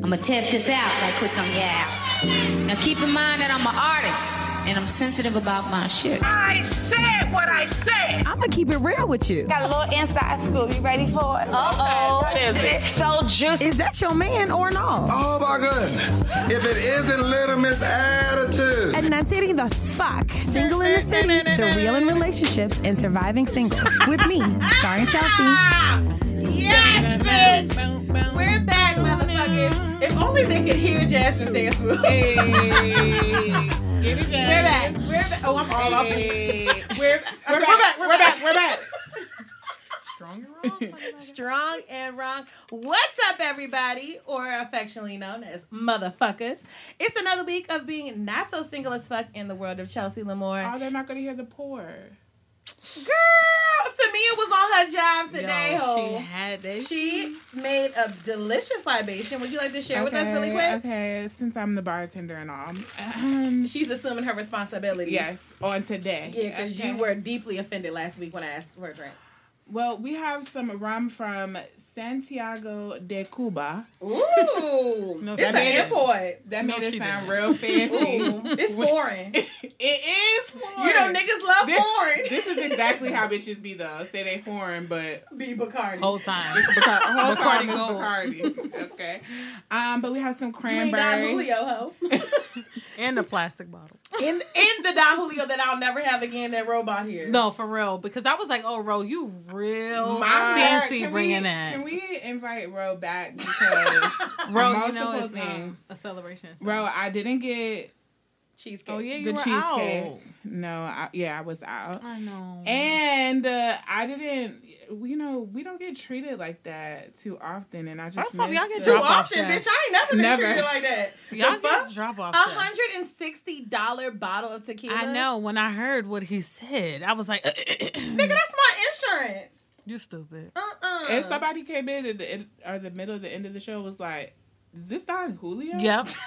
I'm gonna test this out right quick on yeah. Now keep in mind that I'm an artist and I'm sensitive about my shit. I said what I said. I'm gonna keep it real with you. Got a little inside scoop. You ready for it? Uh-oh. What is it? It's so juicy. Is that your man or not? Oh my goodness. If it isn't Little Miss Attitude. And that's it, the fuck. Single in the city, the real in relationships, and surviving single. With me, starring Chelsea. Ah, yes, bitch! We're back, motherfuckers. If only they could hear Jasmine dance move. Hey, give it We're back. We're back. Oh, I'm all up. in- We're, we're, back. We're back. We're back. Strong and wrong. Strong and wrong. What's up, everybody? Or affectionately known as motherfuckers. It's another week of being not so single as fuck in the world of Chelsea Lamore. Oh, they're not gonna hear the pour. Girl, Samia was on her job today. Yo, ho. she had this. She made a delicious libation. Would you like to share with us really quick? Okay, since I'm the bartender and all. Um, She's assuming her responsibility. yes, on today. Yeah, because Okay. you were deeply offended last week when I asked for a drink. Well, we have some rum from Santiago de Cuba. Ooh, No, it's that an made it- import. That No, made it sound didn't. real fancy. Ooh, it's foreign. it is foreign. You know, niggas love this, foreign. This is exactly how bitches be though. Say they foreign, but Be Bacardi. Whole time. it's Bacardi. Whole Bacardi time it's Bacardi. Okay. Um, but we have some you ain't Don cranberry. Julio, ho. In the plastic bottle. in in the Don Julio that I'll never have again. That robot here. No, for real. Because I was like, oh, Ro, you real My- fancy Can bringing that. Can we invite Ro back because Ro, you know multiple it's um, things. a celebration. so- Ro, I didn't get Cheesecake. Oh, yeah, you the were cheesecake. out. No, I, yeah, I was out. I know. And uh, I didn't, you know, we don't get treated like that too often. And I just First off, y'all get it. Too drop often, bitch. I ain't never been Never. treated like that. Y'all the fuck? get drop off. A hundred and sixty dollar bottle of tequila. I know. When I heard what he said, I was like, nigga. That's my insurance. you stupid. Uh uh And somebody came in at the end, or the middle of the end of the show was like, "Is this Don Julio?" Yep.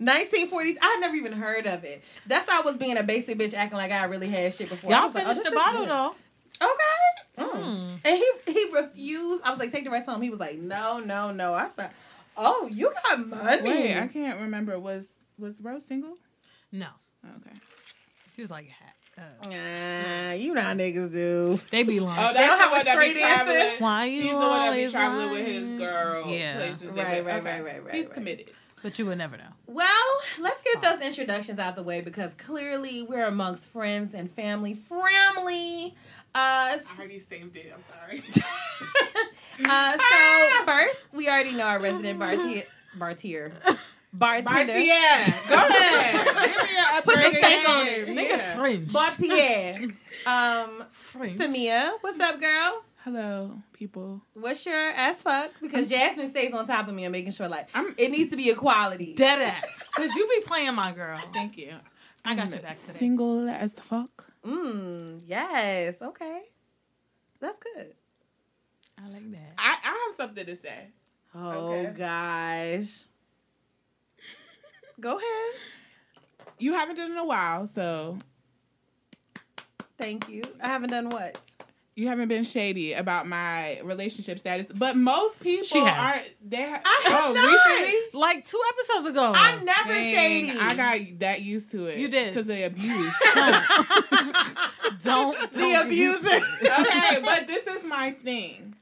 1940s. I had never even heard of it. That's how I was being a basic bitch, acting like I really had shit before. Y'all was like, oh, finished the bottle good. though. Okay. Mm. And he he refused. I was like, take the rest home. He was like, no, no, no. I said, oh, you got money. Wait, I can't remember. Was was Rose single? No. Okay. He was like, uh, Nah, you know how niggas do. they be lying. Oh, They don't have a one that straight answer? traveling. Why you He's the one that be always traveling with his girl. Yeah. places Right, right, Okay. right, right, right, He's right. committed. But you would never know. Well, let's get those introductions out the way because clearly we're amongst friends and family. Family. Uh, I heard he's same day. I'm sorry. uh, so first, we already know our resident bartier, bartier, bartender. Bartier, go ahead. Give me an Put some upgraded stank on name. Nigga Yeah. French. Bartier. Um, French. Samia, what's up, girl? Hello, people. What's your ass fuck? Because Jasmine stays on top of me and making sure like I'm- it needs to be equality. Dead ass. Because you be playing my girl. Thank you. I got I'm your back today. Single as fuck. Mm, yes. Okay. That's good. I like that. I, I have something to say. Oh Okay. gosh. Go ahead. You haven't done it in a while, so Thank you. I haven't done what? You haven't been shady about my relationship status. But most people She has. are. They ha- I have oh, not. recently. Like two episodes ago. I'm never Dang, shady. I got that used to it. You did. to the abuse. don't. don't the don't abuser. okay, but this is my thing.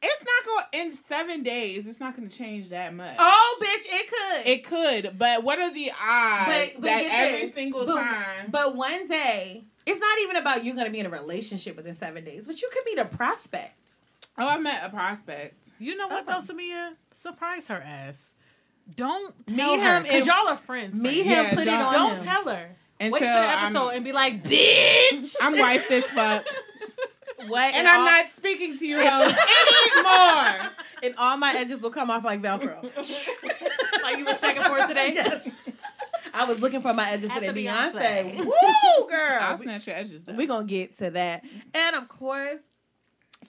It's not going in seven days. It's not going to change that much. oh, bitch, it could. It could, but what are the odds But- but that every this. single But- time? But one day, it's not even about you going to be in a relationship within seven days, but you could be the prospect. oh, I met a prospect. You know what Uh-uh. though, oh. Samia? Surprise her ass. Don't Meet tell her him because y'all are friends. Meet friends. him, Yeah, put it don't- on Don't him. tell her. Wait Until till the episode I'm, and be like, bitch. I'm wife this fuck, What? and I'm not speaking to you hoes anymore. And all my edges will come off like Velcro. like you was checking for today. yes. I was looking for my edges At today. the Beyonce. Beyonce. Woo, girl. I'll snatch your edges. Though. We're going to get to that. And of course,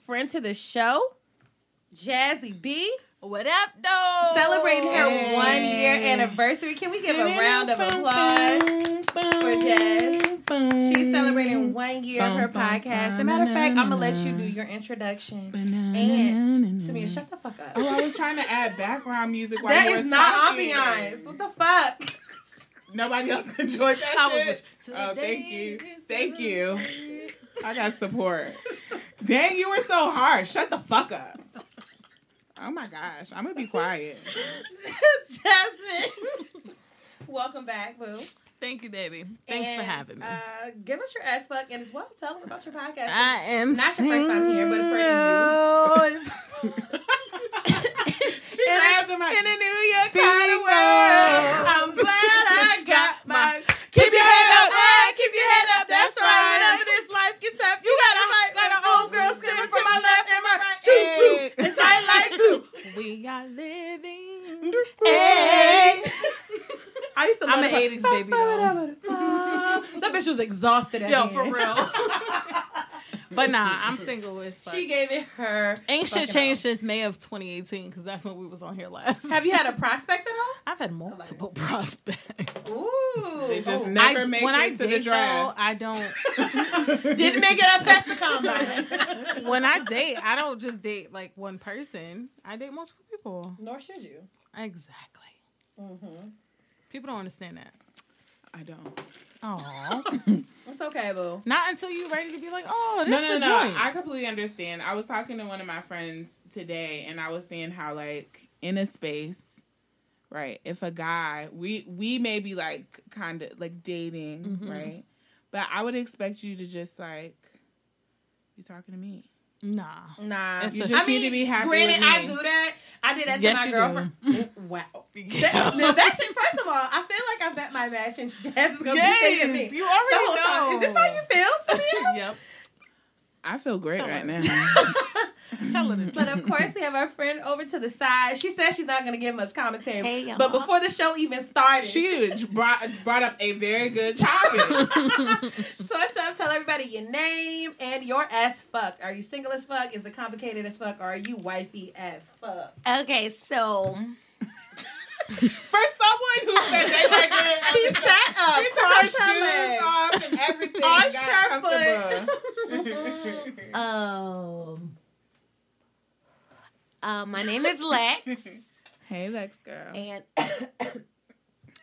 friend to the show, Jazzy B, What up, though? celebrating her Hey. one year anniversary. Can we give a round of applause? for Jazz? She's celebrating one year of her podcast. As a matter of fact, I'm gonna let you do your introduction. And Samia, shut the fuck up. Oh, I was trying to add background music while That you is were not talking. ambiance. What the fuck? Nobody else enjoyed that I was shit. with- oh, thank you, thank you. I got support. Dang, you were so harsh. Shut the fuck up. Oh my gosh, I'm gonna be quiet. Jasmine. Welcome back, boo. Thank you, baby. Thanks for having me. Uh, give us your ass fuck and as well tell them about your podcast. I am not your first time here, but a friend She grabbed the mic. in a New York kind of world. I'm glad I got my. Keep your head up, man. Keep your head up. That's right. Whenever this life gets tough, you gotta fight. Like an old girl screaming from my left and my right. Shoot, shoot. It's like like do. we are living. Hey. I used to love I'm an 80s baby, though. That bitch was exhausted at Yo, for real. but nah, I'm single as fuck. She gave it her. Ain't shit changed since May of 2018 because that's when we was on here last. Have you had a prospect at all? I've had multiple prospects. Ooh. They just Oh. never I, make when it I to date, the draft. Though, I don't. Didn't make it up past the combine. when I date, I don't just date like one person. I date multiple people. Nor should you. Exactly. Mm-hmm. People don't understand that. I don't. Oh, It's okay, boo. not until you're ready to be like, oh, this No, is no, a no. joint. I completely understand. I was talking to one of my friends today, and I was saying how, like, in a space, right? If a guy, we we may be like kind of like dating, Mm-hmm. right? But I would expect you to just like be talking to me. nah. Nah, It's You a- just I mean, need to be happy granted, with I do that. I did that to Yes, my you girlfriend. wow. That, now that shit, first of all, I feel like I my match and Jazz is gonna be taking me. Yes, you The already whole time. know. Is this how you feel, Samia? Yep. I feel great Tell right her. now. Tell her But of course, we have our friend over to the side. She says she's not going to give much commentary. Hey, y'all. but before the show even started, she brought brought up a very good topic. so what's up? Tell everybody your name and your as fuck. Are you single as fuck? Is it complicated as fuck? Or are you wifey as fuck? Okay, so For someone who said they were good, She sat up, she took her her shoes off and everything. On got Surefoot. comfortable. um uh, my name is Lex Hey, Lex girl. and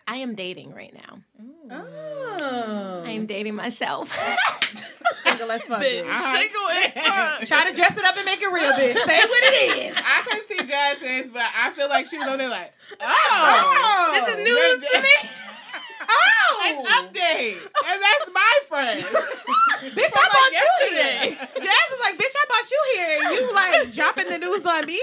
I am dating right now. Oh. I am dating myself. single as fuck. bitch. Single as fuck. Try to dress it up and make it real, bitch. Say what it is. I couldn't see Jasmine's, but I feel like she was over there like, oh, this is news to me. Oh, an update, and that's my friend. Bitch, From, I brought like, you here. yesterday. Jazz is like, bitch, I brought you here. And you like dropping the news on me?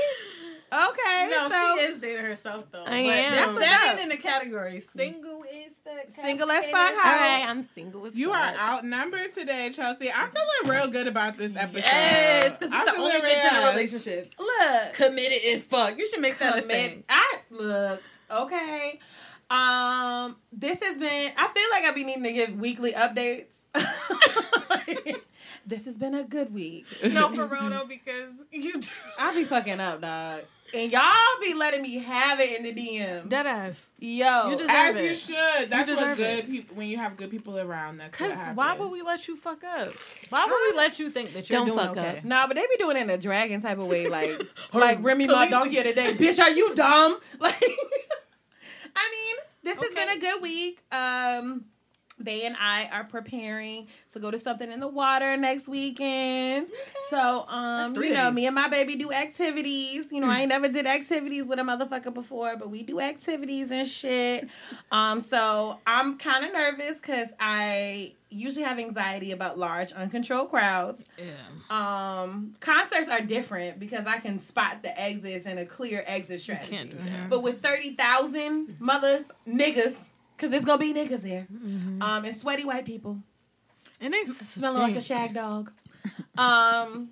Okay. No, so she is dating herself though. I am. That's what's that ain't in the category. Single is fuck. Single as fuck. All How? I'm single as You are outnumbered today, Chelsea. I'm feeling real good about this episode. Yes, because I'm it's the only feeling bitch in a relationship. Look. Committed as fuck. You should make that a thing. I look. Okay. Um, this has been. I feel like I've been needing to give weekly updates. this has been a good week. No, for real though, because you do. I be fucking up, dog, and y'all be letting me have it in the DM. Dead ass. Yo, You deserve As it. you should. That's what good it. people. When you have good people around, that's what Cause happens. why would we let you fuck up? Why would we let you think that you're Don't doing fuck okay? up. Nah, but they be doing it in a dragon type of way, like like Remy Ma donkey of the day. Bitch, are you dumb? Like, I mean, this has been a good week. Um, Bay and I are preparing to go to something in the water next weekend. So, um, you know, days. me and my baby do activities. You know, I ain't never did activities with a motherfucker before, but we do activities and shit. Um, so I'm kind of nervous because I usually have anxiety about large, uncontrolled crowds. Yeah. Um, concerts are different because I can spot the exits and a clear exit strategy. can't do that. But with thirty thousand mother niggas, because there's gonna be niggas there, Mm-hmm. um, and sweaty white people And they smelling like a shag dog. Um,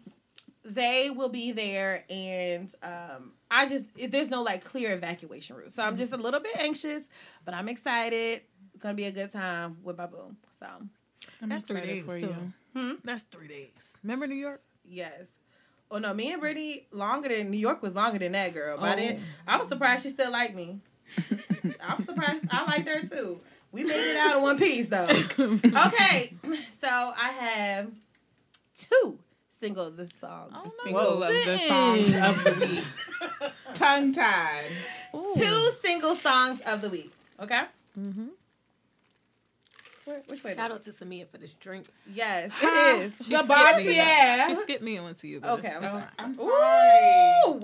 they will be there, and um, I just it, there's no like clear evacuation route, so I'm just a little bit anxious, but I'm excited. Gonna be a good time with my boo. So I'm That's three days for too. you. Hmm? That's three days. Remember New York? Yes. Oh no, me and Brittany longer than New York was longer than that girl. But I Oh. didn't. I was surprised she still liked me. I was surprised I liked her too. We made it out in one piece though. okay, so I have two single of the songs. Single of the songs of the week. Tongue tied. Two single songs of the week. Okay. Mm-hmm. which way? Shout out to Samia for this drink. Yes, it is. The She Bartier. skipped me and went to you. But Okay, it's- I'm sorry. I'm sorry. Ooh, sorry.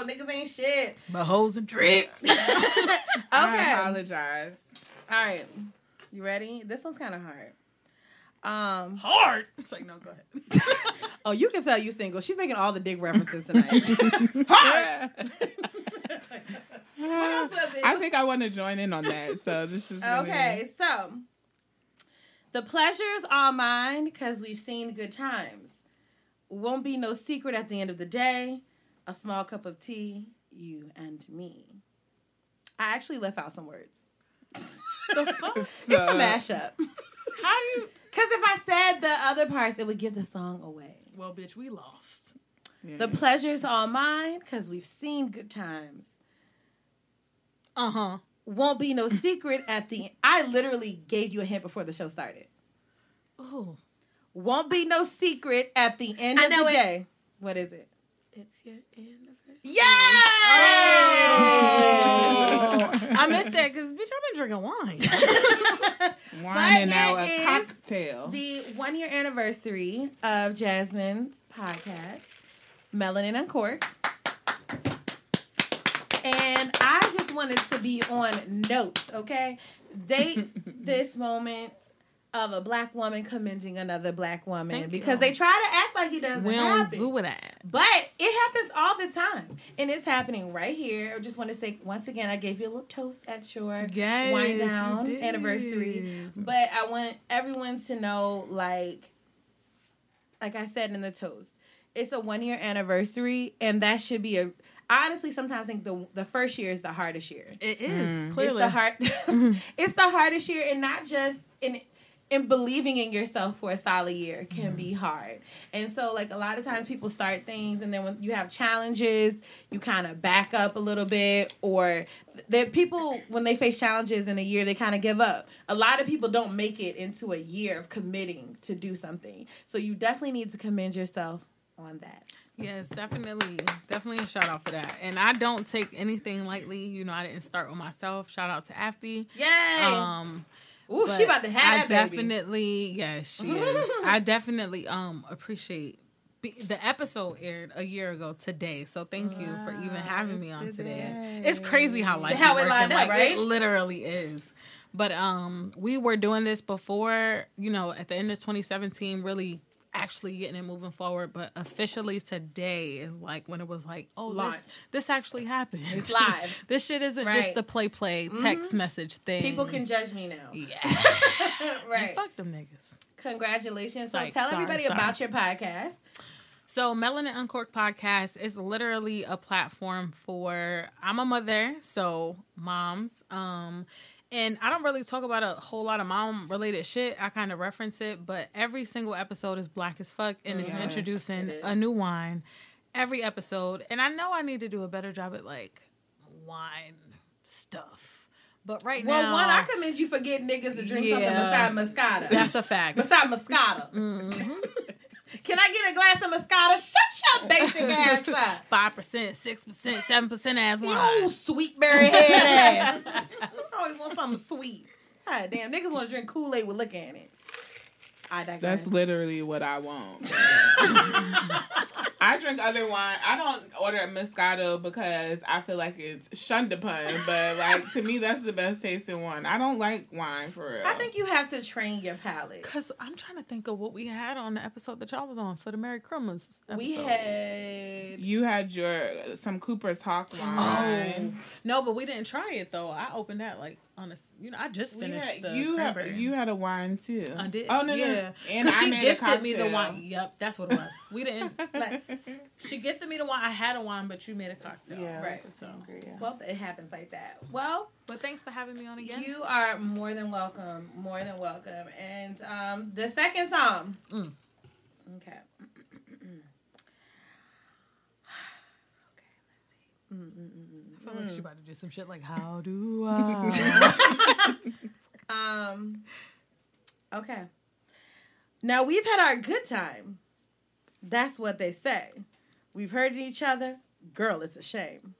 Wow, niggas ain't shit. But hoes and tricks. okay. I Okay, apologize. all right. You ready? This one's kind of hard. Um. Hard. It's like no, go ahead. Oh, you can tell you single. She's making all the dick references tonight. else was it? I think I want to join in on that. So this is gonna- Okay, so the pleasure's all mine because we've seen good times. Won't be no secret at the end of the day. A small cup of tea, you and me. I actually left out some words. The fuck? It's a mashup. How do you? Because if I said the other parts, it would give the song away. Well, bitch, we lost. Yeah. The pleasure's all mine because we've seen good times. Uh huh. Won't be no secret at the. I literally gave you a hint before the show started. Oh, Won't be no secret at the end I of the it. day. What is it? It's your anniversary. Yeah! I missed that because bitch, I've been drinking wine. Wine and But now a cocktail. The one year anniversary of Jasmine's podcast, Melanin Uncorked. And I just wanted to be on notes, okay? Date this moment of a black woman commending another black woman Thank because you. they try to act like it doesn't we don't happen. do that. But it happens all the time. And it's happening right here. I just want to say once again, I gave you a little toast at your Yes, wind down anniversary. But I want everyone to know, like, like I said in the toast, it's a one year anniversary, and that should be a. I honestly sometimes think the the first year is the hardest year. It is clearly. It's the hard. it's the hardest year, and not just in in believing in yourself for a solid year can be hard. And so, like a lot of times, people start things, and then when you have challenges, you kind of back up a little bit, or that people when they face challenges in a year, they kind of give up. A lot of people don't make it into a year of committing to do something. So you definitely need to commend yourself on that. Yes, definitely. Definitely a shout out for that. And I don't take anything lightly. You know, I didn't start with myself. Shout out to Afty. Yay! Um Ooh, she about to have I that baby. definitely, yes, she is. I definitely um appreciate be, the episode aired a year ago today, so thank you for even having me on today. It's crazy how life How it lined up, like, right? It literally is. But um, we were doing this before, you know, at the end of 2017, really actually getting it moving forward. But officially today is like when it was like, oh, Launch. this, this actually happened. It's live. this shit isn't Right. just the play play text message thing. People can judge me now. yeah, right. fuck them niggas. Congratulations. So Psych. tell Sorry, everybody sorry. about your podcast. So, Melanin Uncorked podcast is literally a platform for I'm a mother, so moms. Um, and I don't really talk about a whole lot of mom related shit. I kind of reference it, but every single episode is black as fuck and it's introducing it a new wine every episode. And I know I need to do a better job at like wine stuff. But right Well, now, well, one, I commend you for getting niggas to drink Yeah. something beside Moscato. that's a fact. beside Moscato. Mm-hmm. Can I get a glass of Moscato? Shut your basic ass up. Five percent, six percent, seven percent ass You wine. sweet berry head ass. You always want something sweet. God damn, niggas want to drink Kool Aid with liquor in it. I digress. That's literally what I want. I drink other wine. I don't order a Moscato because I feel like it's shunned upon. But like to me, that's the best tasting one. I don't like wine for real. I think you have to train your palate. Cause I'm trying to think of what we had on the episode that y'all was on for the Merry Christmas. We had you had your some Cooper's Hawk oh. wine. Oh no, but we didn't try it though. I opened that like on a, you know, I just finished had- the you had cranberry. you had a wine too. I did. Oh no, no, yeah. no. And Cause she made a gifted me the wine. Yep, that's what it was. We didn't. like, she gifted me the wine. I had a wine, but you made a cocktail. Yeah. Right. So, well, it happens like that. Well, but thanks for having me on again. You are more than welcome. More than welcome. And um, the second song. Mm. Okay. I feel like she about to do some shit like, "How do I?" Um. Okay. Now we've had our good time. That's what they say. We've hurted each other. Girl, it's a shame.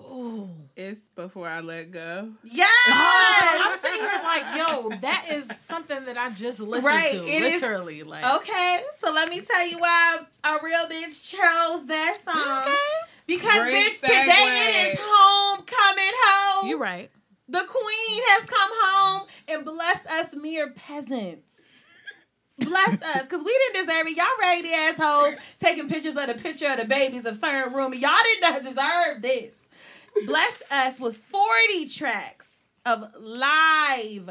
Ooh. It's before I let go. Yes. I'm sitting here like, yo, that is something that I just listened Right, to. it is- literally, like, Okay, so let me tell you why a real bitch chose that song. Because Great bitch, today it is segue. homecoming home. you're right. The queen has come home and blessed us mere peasants. Bless us, because we didn't deserve it. Y'all raggedy assholes taking pictures of the picture of the babies of certain room. Y'all did not deserve this. Bless us with 40 tracks of live,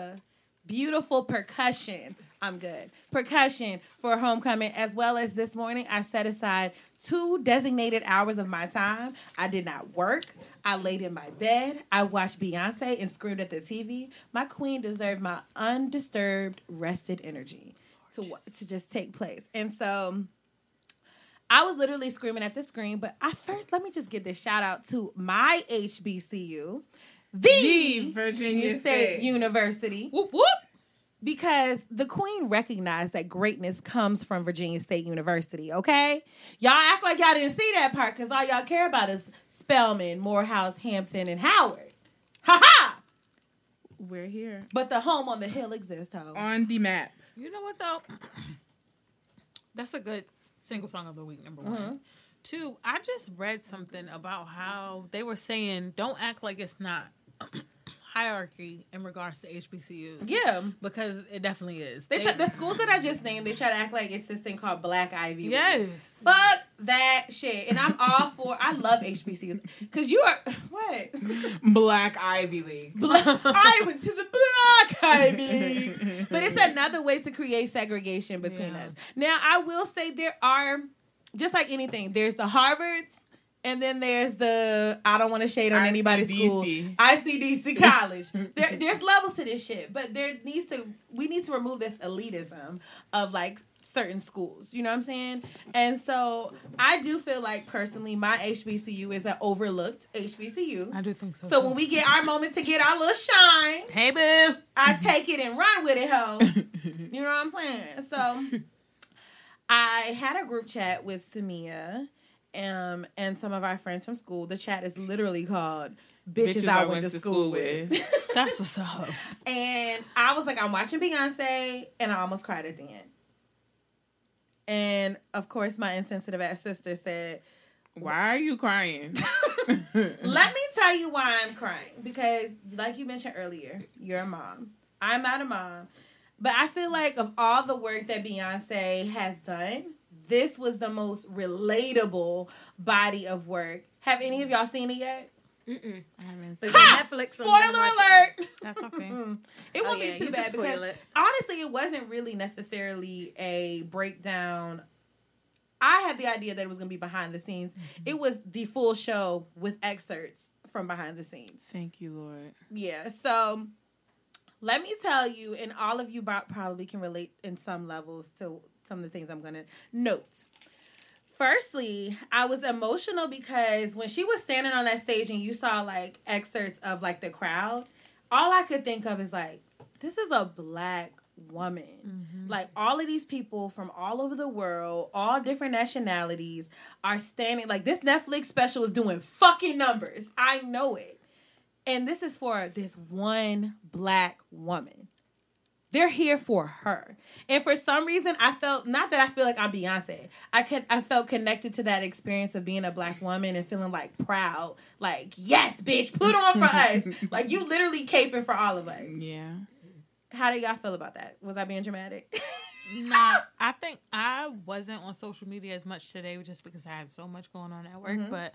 beautiful percussion. I'm good. Percussion for homecoming, as well as this morning, I set aside two designated hours of my time. I did not work. I laid in my bed. I watched Beyonce and screamed at the TV. My queen deserved my undisturbed, rested energy to to just take place. And so I was literally screaming at the screen. But I first, let me just give this shout out to my HBCU, the, The Virginia State. University. Whoop whoop. Because the Queen recognized that greatness comes from Virginia State University, okay? Y'all act like y'all didn't see that part because all y'all care about is Spelman, Morehouse, Hampton, and Howard. Ha ha! We're here But the home on the hill exists, ho. on the map. You know what though? That's a good single song of the week. Number one. Mm-hmm. Two, I just read something about how they were saying don't act like it's not hierarchy in regards to HBCUs. Yeah. because it definitely is. They They- try, the schools that I just named, they try to act like it's this thing called Black Ivy. League. yes. Fuck that shit. And I'm all for, I love HBCUs. Because you are, what? Black Ivy League. Black, I went to the Black Ivy League. But it's another way to create segregation between Yeah. us. Now, I will say there are, just like anything, there's the Harvards, and then there's the I don't want to shade on anybody's school. ICDC. ICDC college. there, there's levels to this shit, but there needs to we need to remove this elitism of like certain schools. You know what I'm saying? And so I do feel like personally, my HBCU is an overlooked HBCU. I do think so. So too. when we get our moment to get our little shine, hey boo, I take it and run with it, ho. You know what I'm saying? So I had a group chat with Samia um, and some of our friends from school. The chat is literally called Bitches, I, went, to school, with. that's what's up. and I was like, I'm watching Beyonce, and I almost cried at the end. And of course, my insensitive ass sister said, Why are you crying? Let me tell you why I'm crying. Because, like you mentioned earlier, you're a mom. I'm not a mom. But I feel like of all the work that Beyonce has done, this was the most relatable body of work. Have any of y'all seen it yet? Mm-mm. I haven't It's seen- on Ha! Netflix. Spoiler I'm gonna watch it. alert! That's okay. It Oh, won't yeah, be too bad because it. honestly, it wasn't really necessarily a breakdown. I had the idea that it was going to be behind the scenes. Mm-hmm. It was the full show with excerpts from behind the scenes. Thank you, Lord. Yeah. So let me tell you, and all of you probably can relate in some levels to some of the things I'm going to note. Firstly, I was emotional because when she was standing on that stage and you saw like excerpts of like the crowd, all I could think of is like, this is a black woman. Mm-hmm. Like all of these people from all over the world, all different nationalities are standing like this Netflix special is doing fucking numbers. I know it. And this is for this one black woman. They're here for her. And for some reason I felt not that I feel like I'm Beyonce. I could I felt connected to that experience of being a black woman and feeling like proud. Like, yes, bitch, put on for us. like you literally caping for all of us. Yeah. How do y'all feel about that? Was I being dramatic? Nah, I think I wasn't on social media as much today just because I had so much going on at work, Mm-hmm. but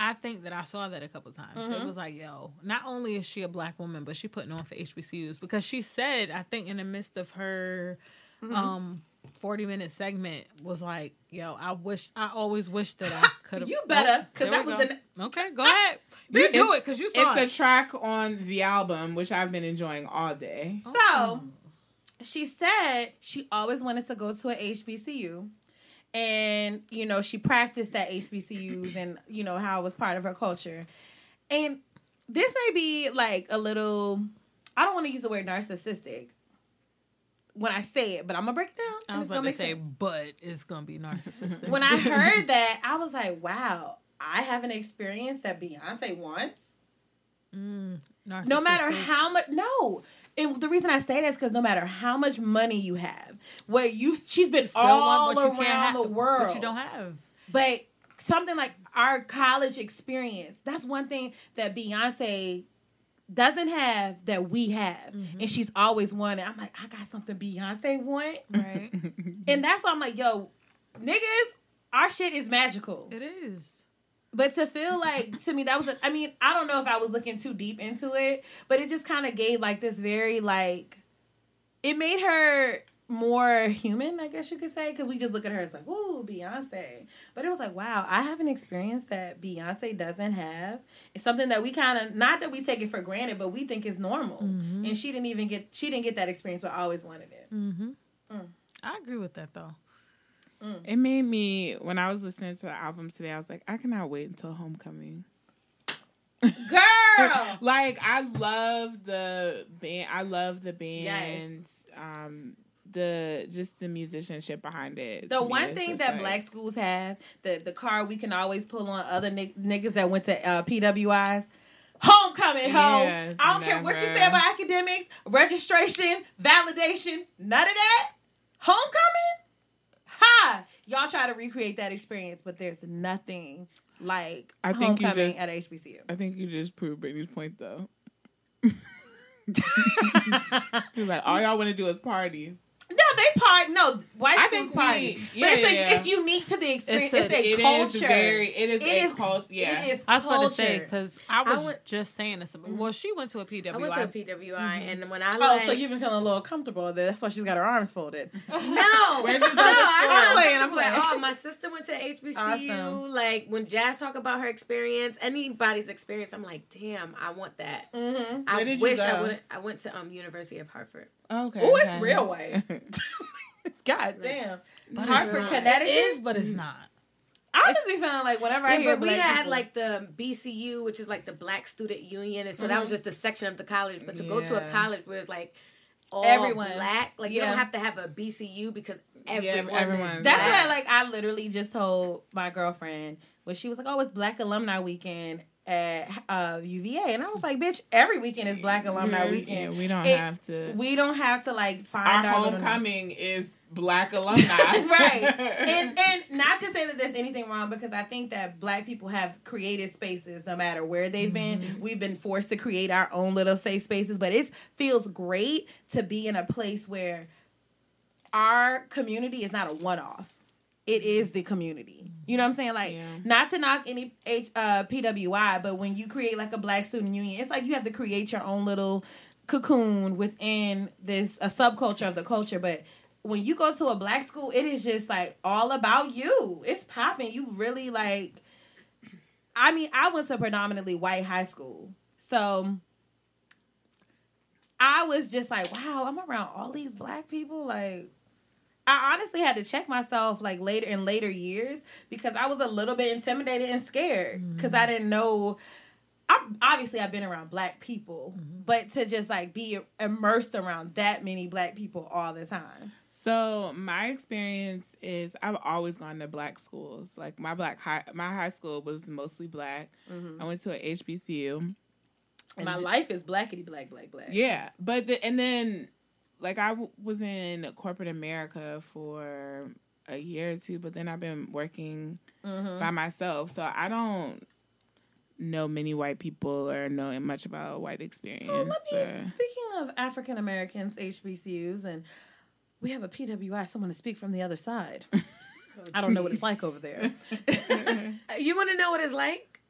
I think that I saw that a couple times. It was like, yo, not only is she a black woman, but she putting on for HBCUs because she said, I think in the midst of her Mm-hmm. um 40 minute segment was like, yo, I wish I always wish that I could have You better, 'cause that was Okay, go ahead. You do it because you saw It's it. a track on the album, which I've been enjoying all day. So she said she always wanted to go to a HBCU. And, you know, she practiced at HBCUs and, you know, how it was part of her culture. And this may be like a little I don't want to use the word narcissistic when I say it, but I'm gonna break it down. I was gonna to say, sense. but it's gonna be narcissistic. When I heard that, I was like, wow, I have an experience that Beyonce wants. mm, No matter how much, no. And the reason I say that is because no matter how much money you have, where you she's been Still all you around have, the world, what you don't have. But something like our college experience, that's one thing that Beyonce doesn't have that we have. Mm-hmm. And she's always wanted. I'm like, I got something Beyonce want. Right. And that's why I'm like, yo, niggas, our shit is magical. it is. But to feel like to me that was a, I mean, I don't know if I was looking too deep into it, but it just kind of gave like this very like it made her more human, I guess you could say, because we just look at her as like, ooh, Beyonce. But it was like, wow, I have an experience that Beyonce doesn't have. It's something that we kind of not that we take it for granted, but we think is normal. And she didn't even get she didn't get that experience, but I always wanted it. Mm-hmm. I agree with that though. It made me when I was listening to the album today. I was like, I cannot wait until homecoming. Girl, Like I love the band. I love the band. Um, the just the musicianship behind it. The one thing that like- black schools have, the the card we can always pull on other nig- niggas that went to uh, PWIs. Homecoming, ho. Yes, I don't care what you say about academics, registration, validation, none of that. Homecoming? Ha! Y'all try to recreate that experience, but there's nothing like I think you just- at HBCU. I think you just proved Brittany's point though. Like, all y'all want to do is party. No, they part. No, white I schools think we- party. yeah, but it's, yeah, a, yeah. it's unique to the experience. It's It's a- a, It is culture. very. It is It a culture. Yeah. It is I was about to say because I was went- just saying this. Well, she went to a PWI. I went to a PWI, and when I Oh, like, so you've been feeling a little comfortable there. That's why she's got her arms folded. no, Where'd no, I before? got I'm playing, I'm but, playing. Oh, my sister went to HBCU. Awesome. Like when Jazz talk about her experience, anybody's experience, I'm like, damn, I want that. Mm-hmm. I Where did you wish I go? would. I went to um University of Hartford. Okay. Oh, it's okay. real white. God damn. But it's Hartford. Connecticut. It is, but it's not. I just be feeling like whenever I Yeah, hear but we had people- like the BSU, which is like the Black Student Union, and so that was mm-hmm. just a section of the college. But to go to a college where it's like all Everyone. black, like you don't have to have a BSU because everyone everyone's is That's black. why, like, I literally just told my girlfriend when she was like, "Oh, it's Black Alumni Weekend at uh, UVA," and I was like, "Bitch, every weekend is Black Alumni Yeah, Weekend. we don't It- have to. We don't have to like find our, little- homecoming is black alumni. right and and not to say that there's anything wrong because i think that black people have created spaces no matter where they've been we've been forced to create our own little safe spaces but it feels great to be in a place where our community is not a one-off it is the community. You know what i'm saying? Like Yeah. not to knock any H, uh, pwi but when you create like a black student union it's like you have to create your own little cocoon within this a subculture of the culture. But when you go to a black school it is just like all about you. It's popping. You really like i mean i went to a predominantly white high school. So i was just like wow i'm around all these black people like I honestly had to check myself like later in later years because I was a little bit intimidated and scared because I mm-hmm. didn't know. I obviously I've been around black people, mm-hmm. but to just like be immersed around that many black people all the time. So my experience is I've always gone to black schools. Like my black high, my high school was mostly black. Mm-hmm. I went to a HBCU. My life is blackety black black black. Yeah, but the, and then like I w- was in corporate America for a year or two, but then I've been working by myself, so I don't know many white people or know much about white experience. Let me, or- speaking of African Americans, HBCUs, and we have a PWI, someone to speak from the other side. I don't know what it's like over there. Uh, You want to know what it's like?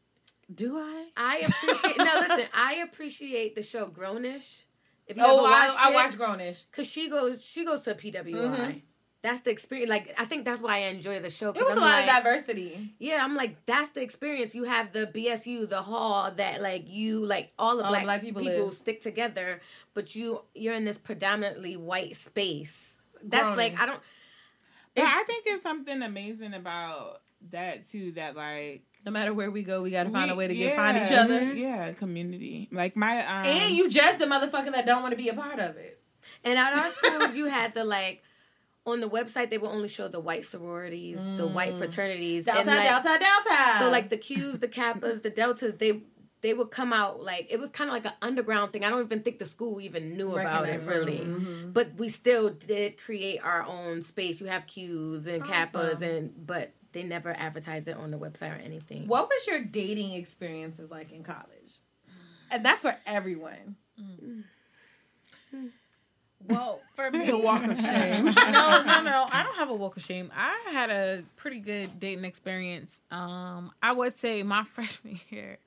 Do I? I appreciate. no, listen. I appreciate the show Grownish. If you Oh, ever I, watched I it, watch Grownish. Cause she goes, she goes to a PWI. Mm-hmm. That's the experience. Like I think that's why I enjoy the show. It 'cause was I'm a lot like, of diversity. Yeah, I'm like that's the experience. You have the BSU, the hall that like you like all the All black, black people people, stick together, but you you're in this predominantly white space. That's like I don't. But I think it's something amazing about that too. That like No matter where we go, we got to find a way to get find each other. Yeah, community. Like my um, And you just the motherfucker that don't want to be a part of it. And at our schools, you had the like on the website they would only show the white sororities, the white fraternities, Delta, and like, Delta, Delta. so like the Qs, the Kappas, the Deltas, they they would come out like it was kind of like an underground thing. I don't even think the school even knew about it Recognized really, them. but we still did create our own space. You have Qs and Kappas, and but they never advertised it on the website or anything. What was your dating experiences like in college? And that's for everyone. Well, for me, The walk of shame. no, no, no. I don't have a walk of shame. I had a pretty good dating experience. Um, I would say my freshman year,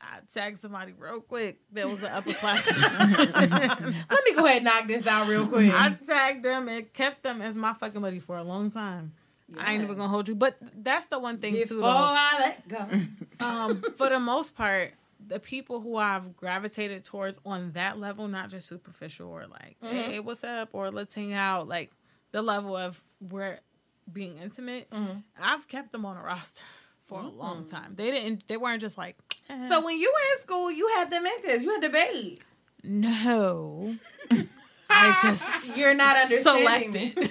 I tagged somebody real quick. That was an upperclassman. Let me go ahead and knock this out real quick. I tagged them and kept them as my fucking buddy for a long time. I ain't even gonna hold you, but that's the one thing too. Before Though. I let go. um, for the most part, the people who I've gravitated towards on that level, not just superficial or like, hey, what's up, or let's hang out, like the level of we're being intimate, I've kept them on a roster for a long time. They didn't, they weren't just like, eh. So when you were in school, you had the niggas. You had the debate. no. I just You're not understanding selected.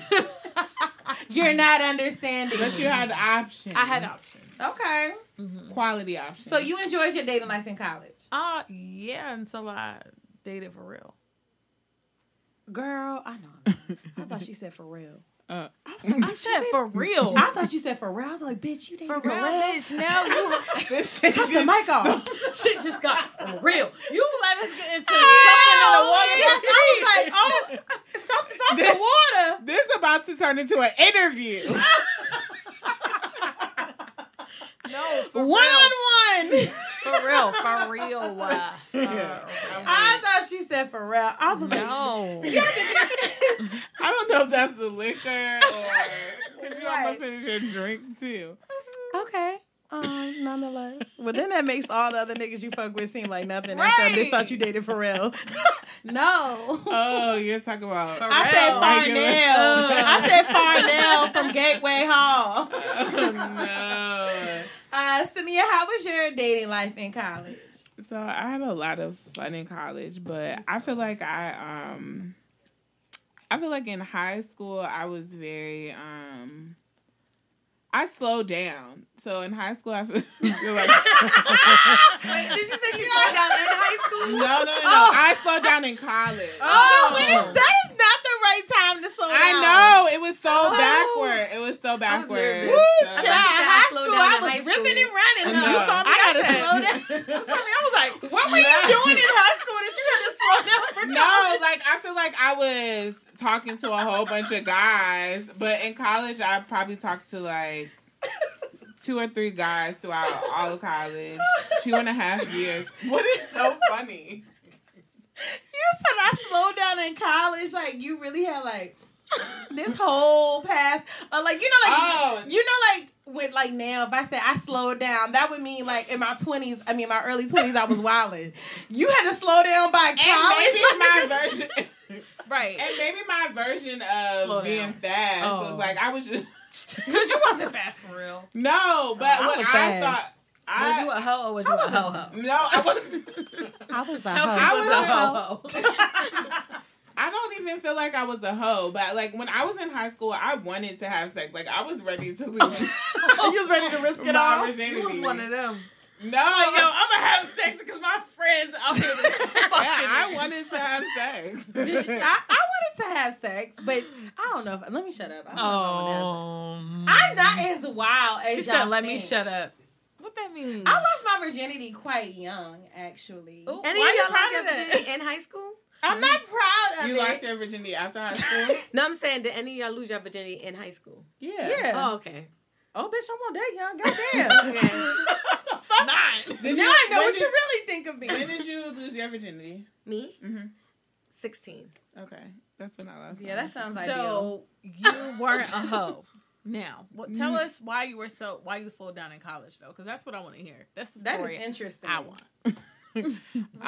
Me. You're not understanding. but you had options. I had options. okay. quality options. So you enjoyed your dating life in college, Uh yeah, until I dated for real. girl. I know. I thought she said for real. Uh, I said for real. I thought you said for real. I was like, bitch, you dating For real, bitch. Now you this shit Cut the just- mic off. shit just got real. You let us get into Yes, something I was like, oh, something off the water. This is about to turn into an interview. in the water. No, One on one. For real, for real. Uh, I thought she said for real. I was like, no. I don't know if that's the liquor or because you Right. almost finished your drink too. okay. Um, nonetheless. Well, then that makes all the other niggas you fuck with seem like nothing. After Right. they thought you dated for real. no. Oh, you're talking about. For I said real. Farnell. I said Farnell from Gateway Hall. Oh, no. Uh, Samia, how was your dating life in college? So I had a lot of fun in college, but I feel like I um I feel like in high school I was very um I slowed down. So in high school I feel, feel like Wait, did you say she slowed down in high school? no no no, no. I slowed down in college. Oh, it is, that is not the right time to slow down. I know it was so Oh. backward. It was so backward. nervous. Woo, So- child. I thought you said I High school, I was high ripping and running. know. You saw me, I gotta said- slow down. I was like, What were you doing in high school that you had to slow down for No, like I feel like I was talking to a whole bunch of guys, but in college I probably talked to like two or three guys throughout all of college, two and a half years. What is so funny? You said I slowed down in college. Like you really had like this whole path uh, like you know, like Oh. you know, like with like now, if I said I slowed down, that would mean like in my twenties. I mean, my early twenties, I was wilding. You had to slow down by And college. maybe my version, right. and maybe my version of Slow being down. fast Oh. was like I was just Because you wasn't fast for real. no, but I what was I fast. Thought. Was I, you a hoe or was you a ho ho? no, I wasn't. I was the Chelsea I was was a a ho ho. I don't even feel like I was a hoe, but like when I was in high school, I wanted to have sex. Like I was ready to lose you was ready to risk it all. virginity. You was one of them. No, Like, yo, I'm gonna have sex because my friends out here fucking. yeah, I wanted to have sex. Did you- I, I wanted to have sex, but I don't know. If, let me shut up. I don't know if I wanna have sex. Um, I'm not as wild as She y'all said, "Let me shut up." What that mean? I lost my virginity quite young, actually. Ooh, Any why of you y'all lost your virginity in high school? I'm not proud of you it. lost your virginity after high school? No, I'm saying, did any of y'all lose your virginity in high school? Yeah. yeah. Oh, okay. Oh, bitch, I'm on that young. Goddamn. Okay. Nine. Did now you- I know what did- you really think of me. When did you lose your virginity? Me? Mm-hmm. 16. Okay, that's when I lost. Yeah, that sounds ideal. So you weren't a hoe. Now, what, tell us why you were so why you slowed down in college though, because that's what I want to hear. That's the story is interesting. I want. Um,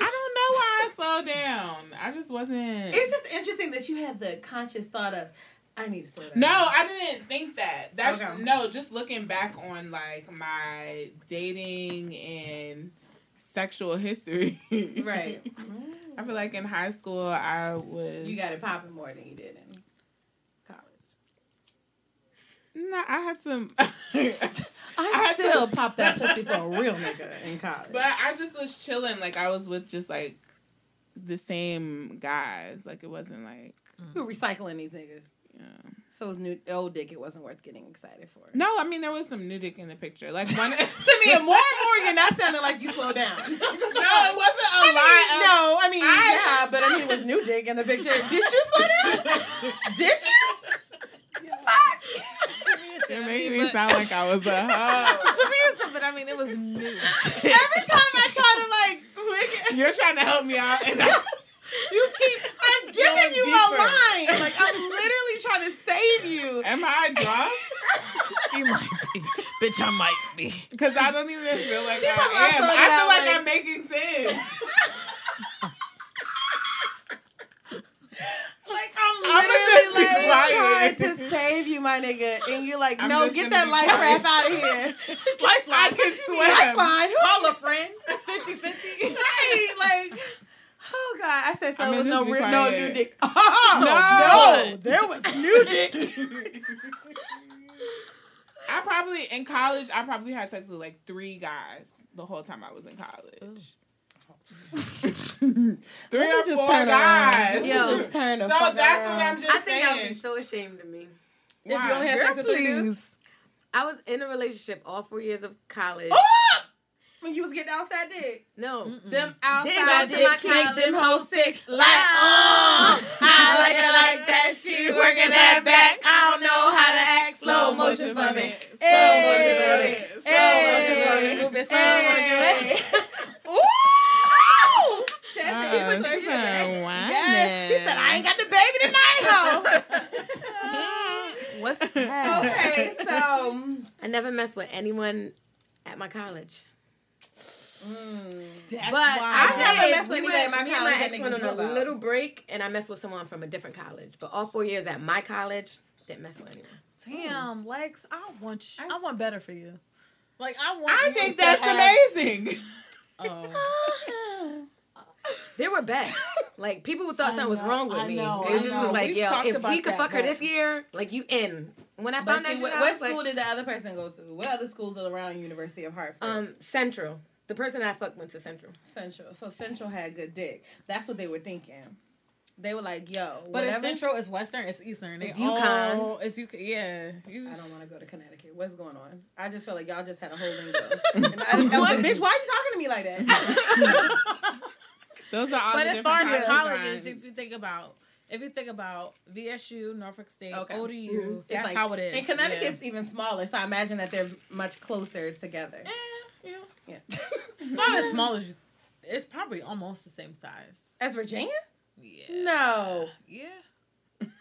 I don't know why I slowed down. I just wasn't. It's just interesting that you had the conscious thought of, I need to slow down. No, I didn't think that. That's Okay. no. Just looking back on like my dating and sexual history. Right. I feel like in high school I was. You got it popping more than you did in college. No, I had some. I, still to... pop that pussy for a real nigga in college. But I just was chilling. Like I was with just like the same guys. Like it wasn't like mm. we were recycling these niggas. yeah. So it was new old dick. It wasn't worth getting excited for. No, I mean there was some new dick in the picture. Like one. To me, and more and more, you're not sounding like you slow down. no, it wasn't a lot. of- no, I mean, I- yeah, but I mean, it was new dick in the picture. Did you slow down? Did you? It made me sound like I was a hoe. but I mean, it was new. Every time I try to like, make it, You're trying to help me out, and I, you keep. I'm giving you deeper. a line. Like I'm literally trying to save you. am I drunk? You might be, bitch. I might be. Because I don't even feel like She's I am. I feel like like- I'm making sense. Like I'm I'ma literally just like trying to save you, my nigga, and you're like, I'm no, get that life quiet. crap out of here. Lifeline. I can swim. Lifeline. Who Call a friend. 50 50. Right, like, oh god, I said so I'ma with no just no new dick. Oh, No. no, there was new dick. I probably in college. I probably had sex with like three guys the whole time I was in college. three Let or just four turn around. guys. Let Yo. just turn the So fuck that's around. what I'm just I think that would be so ashamed of me. If you Why? only had sex with three dudes. I was in a relationship all four years of college. Oh! When you was getting outside dick, No. them Didn't go outside to dick my make college. them hoes sick. Like, oh, I like it like that. She working that back. I don't know how to act. Slow motion for me. Hey, hey, Move it slow hey. Ooh! She Uh, was- she's she a Yes, she said, I ain't got the baby tonight, ho. What's okay, so I never messed with anyone at my college. Mm. That's But I, I've never messed with we anybody went, at my me and college my that ex went on a about. little break, and I messed with someone from a different college. But all four years at my college, didn't mess with anyone. Damn, Lex, I want you, I want better for you. Like I want. I you think to that's have- amazing. Oh. There were bets. like people thought I something was wrong with I me. know, it I just know. was like, We've yo, if about he could fuck her this year, like you in. When I But found that see, shit what, out, what was like, school did the other person go to? What other schools are around University of Hartford? um Central. The person I fucked went to Central. Central. So Central had good dick. That's what they were thinking. They were like, "Yo, But it's central, it's western, it's eastern. It's UConn. all- It's UConn. Yeah. You, I don't want to go to Connecticut. What's going on? I just feel like y'all just had a whole lingo. and I, I was like, bitch, why are you talking to me like that? Those are all. But the as far as the colleges, if you think about, if you think about VSU, Norfolk State, Okay. ODU, mm-hmm. It's that's like- how it is. And Connecticut's even smaller, so I imagine that they're much closer together. Eh, yeah. yeah. Yeah. It's not as small as you. It's probably almost the same size. As Virginia? Yeah. No. Yeah.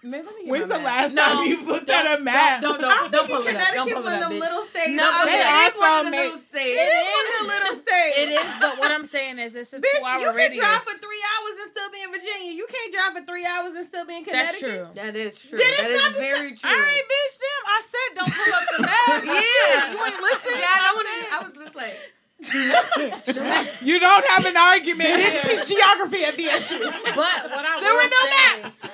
Maybe let me get When's the last No, time you've looked at a map? Don't don't I'm don't, don't pull it up. Don't pull it up, bitch. little states. No, It they is also one of the make- little states. It is one of the little states. It is, but what I'm saying is, it's a Bitch, two-hour you can radius. drive for three hours and still be in Virginia. You can't drive for three hours and still be in Connecticut. That's true. That is true. Then That is not very All true. right, bitch. Damn, I said don't pull up the map. Yeah. you ain't listen. Yeah, I, wanna- I was just like, You don't have an argument. here. Teach geography at VSU. But what I There were no say maps.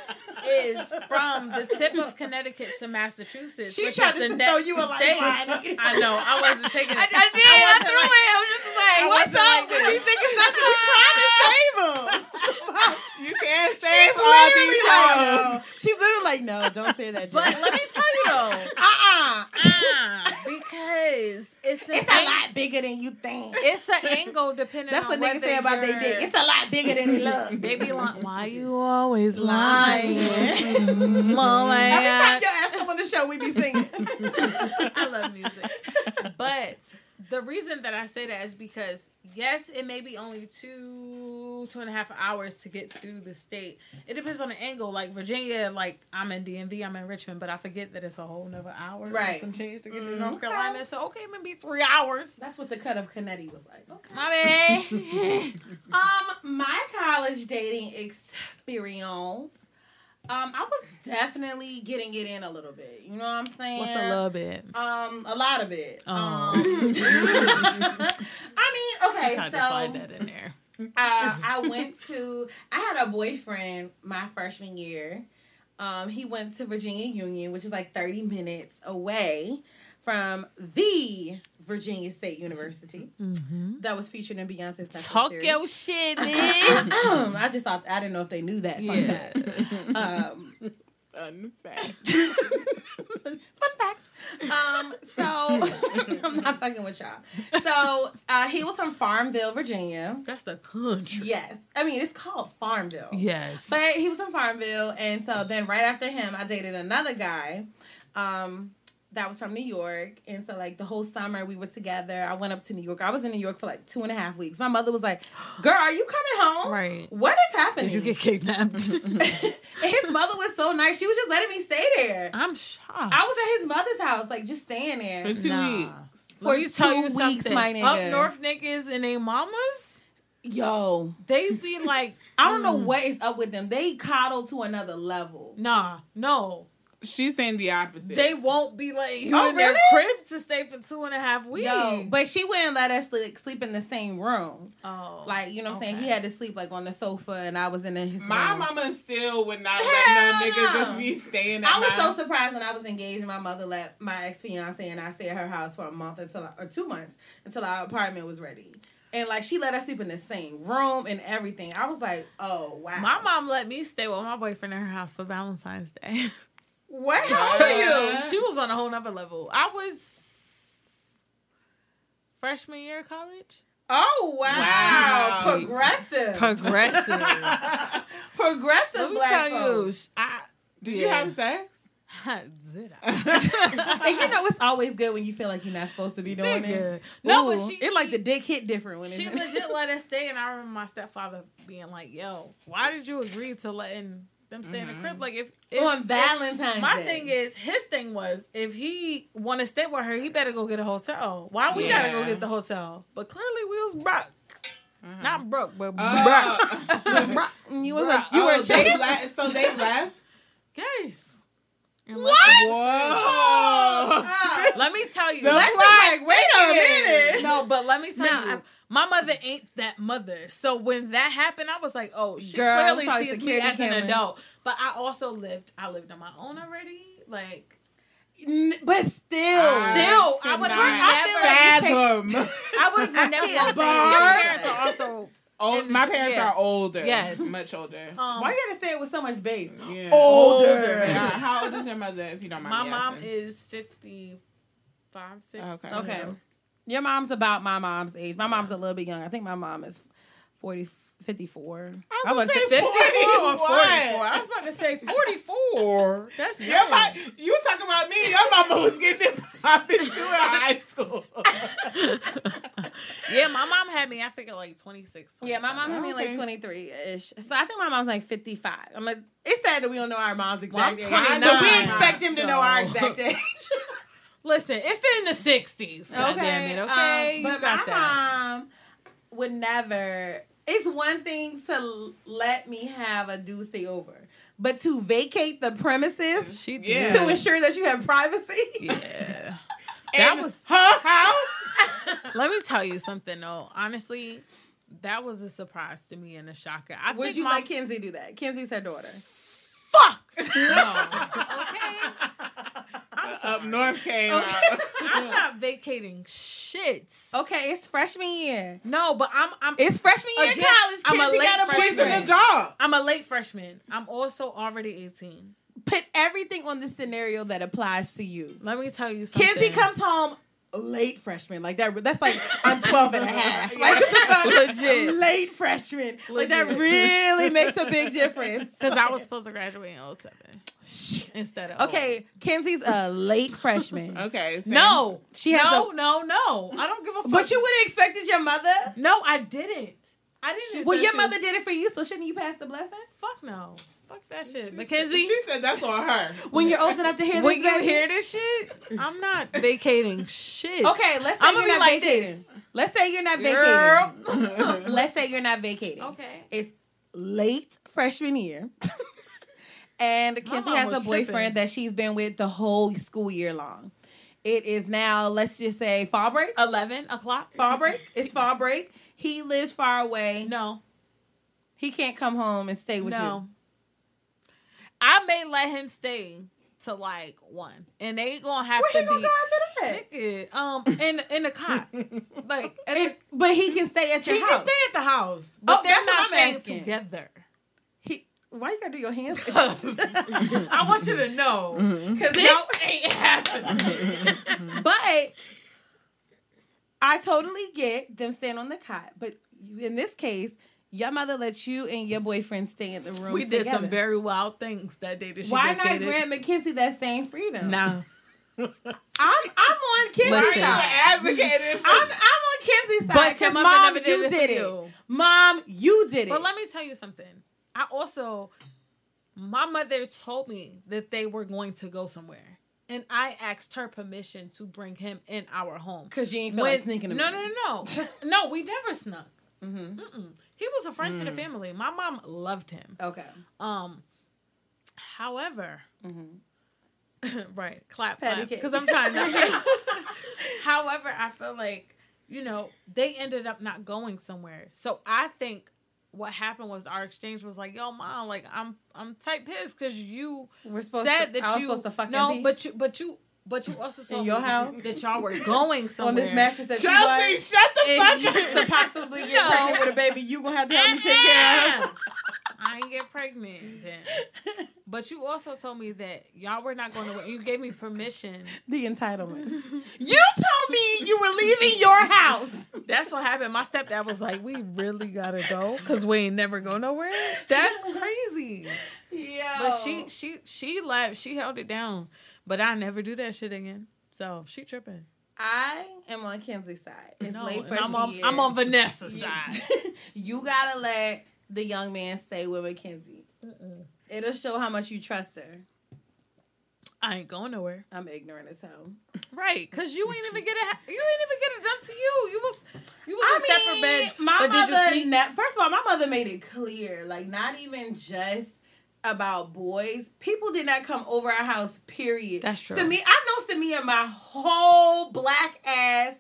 Is from the tip of Connecticut to Massachusetts. She which tried is to the throw you a state. lifeline. I know. I wasn't taking. I, it. I did. I, wasn't threw like- it. I was just like, I What's up like with this. these niggas? That's what we're trying to save them. You can't She's save all these like, no. She's literally like, no, don't say that. But let me tell you though, uh-uh. ah, because it's an It's a lot bigger than you think. It's an angle depending. That's on what niggas say about their dick. It's a lot bigger than they look. They be like, why you always Lying. lying? oh my Every time god. you ask them on the show, we be singing. I love music. But the reason that I say that is because yes, it may be only two, two and a half hours to get through the state. It depends on the angle. Like Virginia, like I'm in DMV, I'm in Richmond, but I forget that it's a whole nother hour. Right. Some change to get to Mhm. North Carolina. So okay, maybe three hours. That's what the cut of Canetti was like. Okay. My bad. Um, my college dating experience. Um, I was definitely getting it in a little bit. You know what I'm saying? What's a little bit? Um, a lot of it. Oh. Um, I mean, okay, Tried so find that in there. uh, I went to. I had a boyfriend my freshman year. Um, he went to Virginia Union, which is like 30 minutes away from the Virginia State University. That was featured in Beyonce's Netflix Talk series. your shit, man. I just thought I didn't know if they knew that. Fun Yeah. fact. Um, Fun fact. fun fact. Um, so I'm not fucking with y'all. So uh, he was from Farmville, Virginia. That's the country. Yes, I mean it's called Farmville. Yes. But he was from Farmville, and so then right after him, I dated another guy. Um, that was from New York, and so like the whole summer we were together. I went up to New York. I was in New York for like two and a half weeks. My mother was like, "Girl, are you coming home? Right. What is happening?" Did you get kidnapped? and his mother was so nice. She was just letting me stay there. I'm shocked. I was at his mother's house, like just staying there. For two Nah. weeks. For you tell Two you weeks, something. my nigga. Up north niggas and they mamas, Yo, they be like, I don't know mm, what is up with them. They coddle to another level. Nah, no. She's saying the opposite. They won't be like you Oh, in their really? crib to stay for two and a half weeks. No, but she wouldn't let us like, sleep in the same room. oh, Like, you know what I'm saying? He had to sleep like on the sofa and I was in his my room. mama still would not Hell let no nigga no. just be staying at I was my so surprised when I was engaged my mother let my ex fiance and I stay at her house for a month until or two months until our apartment was ready. And like she let us sleep in the same room and everything. I was like, oh wow. my mom let me stay with my boyfriend in her house for Valentine's Day. what? How Yeah. she was on a whole nother level. I was freshman year of college. Oh wow. Wow. Progressive. Progressive. Progressive Let me black tell folks. you, I Did you have sex? Did I? and you know it's always good when you feel like you're not supposed to be doing Nigga. it. No, Ooh, but she- it like she- the dick hit different when She it's legit let us stay, and I remember my stepfather being like, "Yo, why did you agree to letting them stay in the crib? Mm-hmm. Like, if, if on if- Valentine's my Day. thing is, his thing was, if he want to stay with her, he better go get a hotel. Why we gotta go get the hotel? But clearly, we was broke. Mm-hmm. Not broke, but Oh. broke. you was Bruh. a, you were Oh, a they chick. left, so they left. Yes. Whoa! Let me tell you. The Let's- flag. Wait a minute. No, but let me tell No, you, I- my mother ain't that mother. So when that happened, I was like, oh, she Girl, clearly sees me as an adult. But I also lived, I lived on my own already. Like, N- But still, Still, I would I never- fathom. I would have never can't gone say My parents are also. Oh, And- my parents yeah. are older. Yes. much older. Um, why you gotta say it with so much bass? Yeah. Older. Yeah, How old is your mother? If you don't mind my me mom asking? is 55, 6. Okay. Okay. Those. Your mom's about my mom's age. My mom's a little bit young. I think my mom is 40, 54. I was about gonna say 54 or 44. I was about to say 44. That's Your young. ma- you talking about me? Your mama was getting it popping too high school. yeah, my mom had me, I think, at like 26. Yeah, my mom had me like 23 ish. So I think my mom's like 55. I'm like, it's sad that we don't know our mom's Well, I'm age. But we expect them to know our exact age. Listen, it's in the 60s. God damn it, okay? Um, you but got my that. mom would never. It's one thing to let me have a dude stay over, but to vacate the premises She did. Yeah. to ensure that you have privacy. Yeah. that was- was her house. Let me tell you something, though. Honestly, that was a surprise to me and a shocker. I Would think you my- let Kenzie do that? Kenzie's her daughter. Fuck! No. Okay? I'm Up uh, north came Okay. out. I'm not vacating shits. Okay, it's freshman year. No, but I'm I'm It's freshman year in college. I'm a late got a freshman. She's an adult. I'm a late freshman. I'm also already 18. Put everything on the scenario that applies to you. Let me tell you something. Kenzie comes home late freshman. Like that that's like I'm 12 and a half. Like Legit. late freshman. Like that really makes a big difference. because I was supposed to graduate in 07 instead of oh Okay, Kenzie's a late freshman. Okay. same. No, She has no, a- no, no. I don't give a fuck. But you would have expected your mother. No, I didn't. I didn't. Well, your mother did it for you, so shouldn't you pass the blessing? Fuck no. Fuck that shit, Mackenzie. She said that's on her. When you're old enough to hear when this, you hear this shit, I'm not vacating shit. Okay, let's say I'ma you're be not like vacating. this. Let's say you're not Girl. vacating. let's say you're not vacating. Okay. It's late freshman year. and My Kenzie has a boyfriend tripping. that she's been with the whole school year long. It is now, let's just say, fall break. Eleven o'clock. Fall break. It's fall break. He lives far away. No, He can't come home and stay with you. no. I may let him stay to like one, and they gonna have. Where to be. after um, in in the cot, like at the- And- but he can stay at your house. he house. can stay at the house, but Oh, they're not staying asking. together. He, why you gotta do your hands? I want you to know because This this ain't happening. but I totally get them staying on the cot. But in this case, your mother let you and your boyfriend stay in the room. we did some very wild things that day that she Why not grant McKenzie that same freedom? Nah, I'm I'm on Kenzie's side. advocated for I'm I'm on Kenzie's side. But your 'cause mother mom, never did you it did it. you. Mom, you did it. but let me tell you something. I also, my mother told me that they were going to go somewhere, and I asked her permission to bring him in our home. Because you ain't feel When- like sneaking him no, no, no, no, 'Cause- no. We never snuck. Mm-hmm. He was a friend to Mm. the family. My mom loved him. Okay. Um, however, right, clap, because I'm trying to. however, I feel like you know they ended up not going somewhere, so I think what happened was our exchange was like, "Yo, mom, like I'm I'm tight pissed because you We're supposed said to, that I was you supposed to fuck in no, peace? but you but you but you also told your me house? that y'all were going somewhere on this mattress that you Chelsea, like. shut the and fuck up. to possibly get No. pregnant with a baby, you gonna have to help me take care of her. I ain't get pregnant then. But you also told me that y'all were not going to. You gave me permission. The entitlement. you told me you were leaving your house. That's what happened. My stepdad was like, "We really gotta go because we ain't never go nowhere." That's crazy. Yeah. But she, she, she left. She held it down. But I never do that shit again. So she tripping. I am on Kenzie's side. It's No, late freshman I'm on, year. I'm on Vanessa's side. you gotta let the young man stay with Mackenzie. It'll show how much you trust her. I ain't going nowhere. I'm ignorant as hell. Right, cause you ain't even get it. You ain't even get it done to you. You was, you was I a separate mean, bed. My but did you mother, first of all, my mother made it clear, like not even just about boys. People did not come over our house. Period. That's true. Samia, I know Samia my whole black ass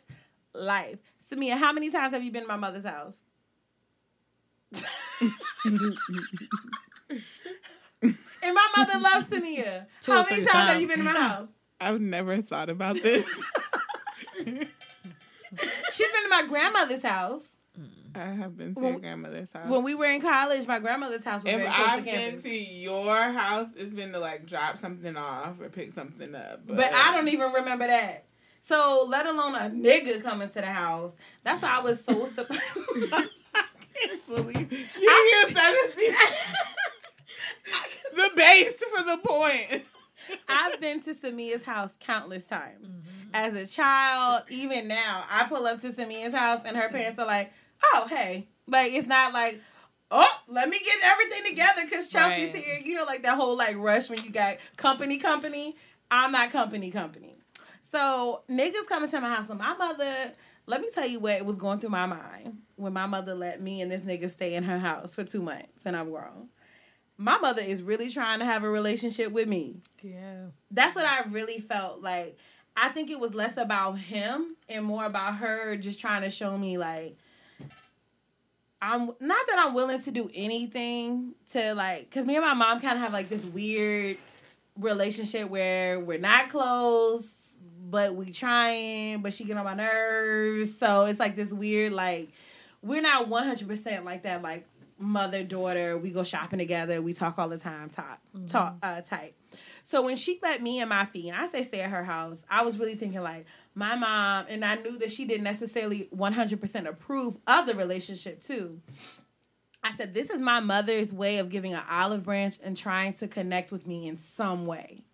life. Samia, how many times have you been to my mother's house? and my mother loves Samia. Two how many three times have you been to my house? I've never thought about this. She's been to my grandmother's house. I have been to When- your grandmother's house. When we were in college, my grandmother's house was if I've to been to your house, it's been to like drop something off or pick something up. But, But I don't even remember that. So let alone a nigga coming to the house. That's why I was so surprised. believe you used that as the, the base for the point. I've been to Samia's house countless times. Mm-hmm. As a child, even now, I pull up to Samia's house and her parents are like, oh, hey. Like, it's not like, oh, let me get everything together because Chelsea's Right. here. You know, like that whole like rush when you got company, company. I'm not company, company. So niggas coming to my house. So my mother, let me tell you what it was going through my mind when my mother let me and this nigga stay in her house for two months and I'm grown. My mother is really trying to have a relationship with me. Yeah. That's what I really felt like. I think it was less about him and more about her just trying to show me like I'm not that I'm willing to do anything to like cuz me and my mom kind of have like this weird relationship where we're not close but we trying but she get on my nerves. So it's like this weird like we're not 100% like that like mother daughter we go shopping together we talk all the time talk talk uh tight so when she let me and my fiance stay at her house, I was really thinking like my mom, and I knew that she didn't necessarily 100% approve of the relationship too. I said, this is my mother's way of giving an olive branch and trying to connect with me in some way.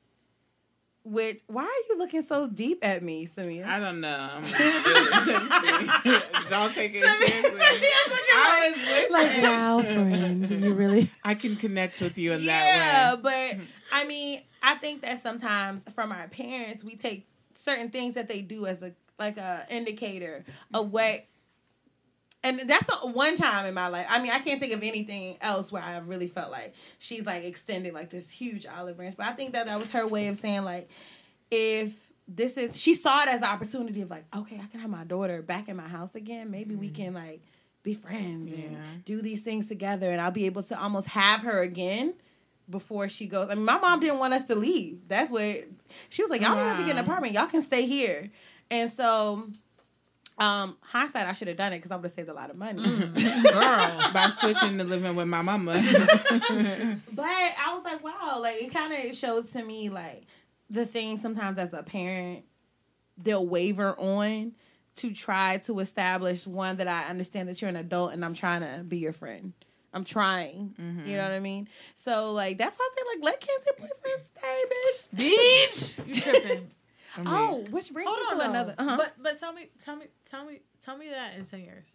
Which, why are you looking so deep at me, Samia? I don't know. I'm really don't take it Samia- seriously. I was listening. like, wow, friend, you really I can connect with you in yeah, that way. but I mean, I think that sometimes from our parents, we take certain things that they do as a like a indicator of what and that's a, one time in my life. I mean, I can't think of anything else where I really felt like she's like extended like this huge olive branch. But I think that that was her way of saying like, if this is, she saw it as an opportunity of like, okay, I can have my daughter back in my house again. Maybe we mm-hmm. can like be friends Yeah. and do these things together, and I'll be able to almost have her again before she goes. I mean, my mom didn't want us to leave. That's what she was like. Y'all don't have to get an apartment. Y'all can stay here. And so, um, hindsight, I should have done it because I would have saved a lot of money. Girl. by switching to living with my mama. But I was like, wow, like it kind of showed to me like the thing sometimes as a parent they'll waver on to try to establish one that I understand that you're an adult and I'm trying to be your friend. I'm trying. You know what I mean? So like that's why I say like let kids and boyfriends stay, bitch. Bitch, you tripping? Oh, which brings Hold me on, to another. Uh-huh. But but tell me, tell me, tell me, tell me that in ten years.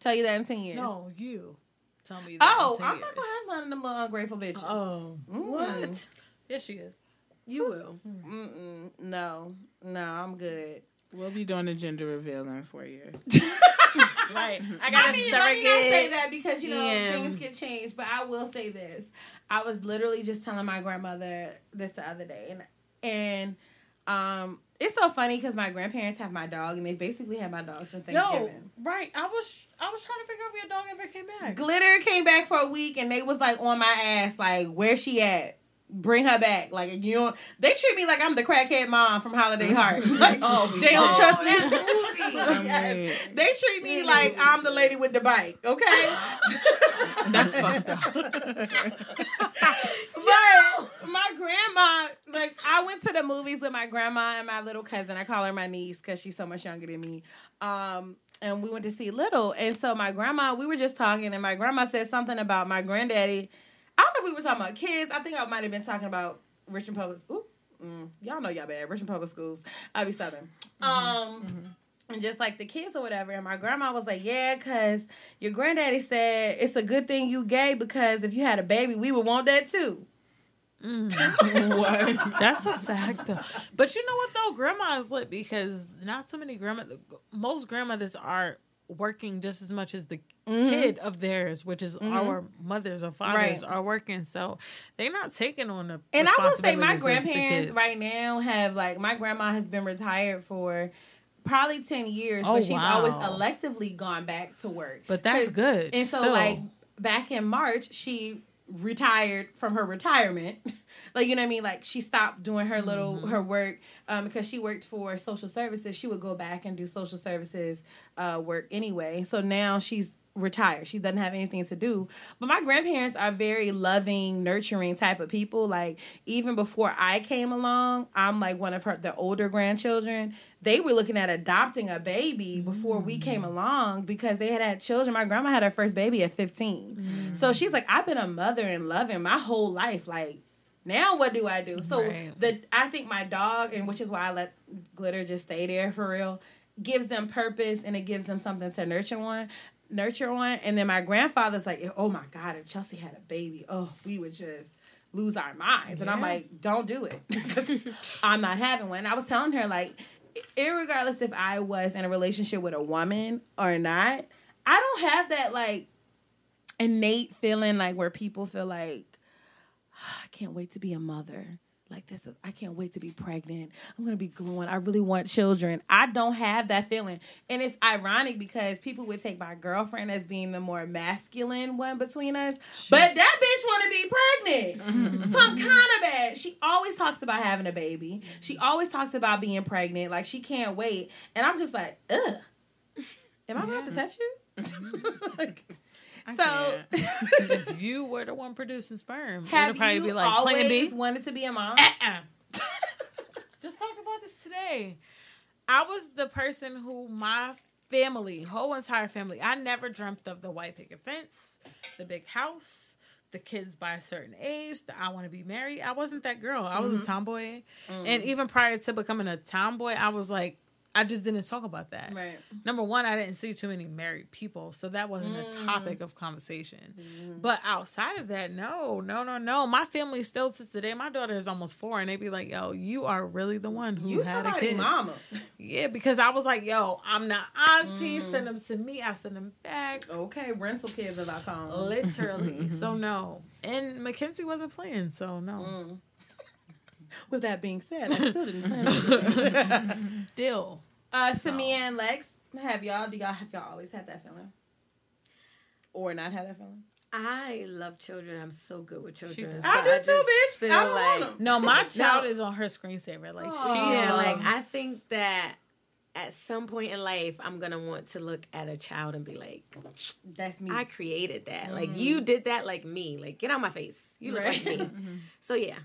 Tell you that in ten years. No, you. Tell me. That Oh, in 10 I'm not gonna have none of them little ungrateful bitches. Oh, What? yes, she is. You will. Mm-mm. No, no, I'm good. we'll be doing a gender reveal in four years. Right. I got I mean, let me not say that because you know Yeah. things get changed. But I will say this: I was literally just telling my grandmother this the other day, and and um, it's so funny because my grandparents have my dog, and they basically had my dog since No, Thanksgiving. right. I was I was trying to figure out if your dog ever came back. Glitter came back for a week, and they was like on my ass, like, "Where she at? Bring her back!" Like you know, they treat me like I'm the crackhead mom from Holiday Heart. Like, Oh, they don't oh, trust me. Yes. They treat me like I'm the lady with the bike. Okay. That's fucked up. But my grandma, like, I went to the movies with my grandma and my little cousin. I call her my niece because she's so much younger than me. Um, and we went to see Little. And so my grandma, we were just talking, and my grandma said something about my granddaddy. I don't know if we were talking about kids. I think I might have been talking about Richmond Public. Ooh, mm, y'all know y'all bad. Richmond Public Schools. I be Southern. Um. And just like the kids or whatever. And my grandma was like, Yeah, because your granddaddy said it's a good thing you gay because if you had a baby, we would want that too. what? That's a fact, though. But you know what though, grandma is lit because not so many grandma. Most grandmothers are working just as much as the mm-hmm. kid of theirs, which is mm-hmm. our mothers or fathers, Right. are working. So they're not taking on the. And I will say my responsibilities as the grandparents right now have like my grandma has been retired for probably 10 years, Oh, but she's wow. always electively gone back to work. But that's good, And so still. like back in March, she retired from her retirement. like you know what I mean? Like she stopped doing her little Mm-hmm. her work um because she worked for social services. She would go back and do social services uh work anyway. So now she's retired. She doesn't have anything to do. But my grandparents are very loving, nurturing type of people. Like even before I came along, I'm like one of her the older grandchildren. They were looking at adopting a baby before we came along because they had had children. My grandma had her first baby at 15. So she's like, I've been a mother and loving my whole life. Like now what do I do? So Right. the I think my dog, and which is why I let glitter just stay there for real, gives them purpose and it gives them something to nurture on. Nurture on. And then my grandfather's like, oh my God, if Chelsea had a baby, oh, we would just lose our minds. And I'm like, don't do it. I'm not having one. I was telling her, like, irregardless if I was in a relationship with a woman or not, I don't have that like innate feeling like where people feel like can't wait to be a mother. Like this is I can't wait to be pregnant. I'm gonna be glowing. I really want children. I don't have that feeling. And it's ironic because people would take my girlfriend as being the more masculine one between us. But that bitch wanna be pregnant. Mm-hmm. so I'm kinda bad. She always talks about having a baby. She always talks about being pregnant. Like she can't wait. And I'm just like, ugh. Am I about to have to touch you? Like, so if you were the one producing sperm, have it'd probably you be like Plan B. always wanted to be a mom? Uh-uh. Just talked about this today. I was the person who my family, whole entire family, I never dreamt of the white picket fence, the big house, the kids by a certain age, the I want to be married. I wasn't that girl. I was Mm-hmm. a tomboy. Mm. And even prior to becoming a tomboy, I was like, I just didn't talk about that. Right. Number one, I didn't see too many married people, so that wasn't Mm. a topic of conversation. Mm-hmm. But outside of that, no, no, no, no. My family still to today. My daughter is almost four, and they be like, "Yo, you are really the one who You had a kid." mama. Yeah, because I was like, "Yo, I'm not auntie. Mm. Send them to me. I send them back." Okay, rental kids as I call them. Literally. so no. And Mackenzie wasn't playing, so no. Mm. With that being said, I still didn't plan. Still. Uh, Samia and Lex, have y'all? Do y'all have y'all always had that feeling, or not had that feeling? I love children. I'm so good with children. I do just too, bitch. Feel I don't like, want 'em. No, my child No. is on her screensaver. Like Aw. she Yeah, like I think that at some point in life, I'm gonna want to look at a child and be like, That's me. I created that. Like you did that, like me. Like get out my face. You look Right. like me. So yeah,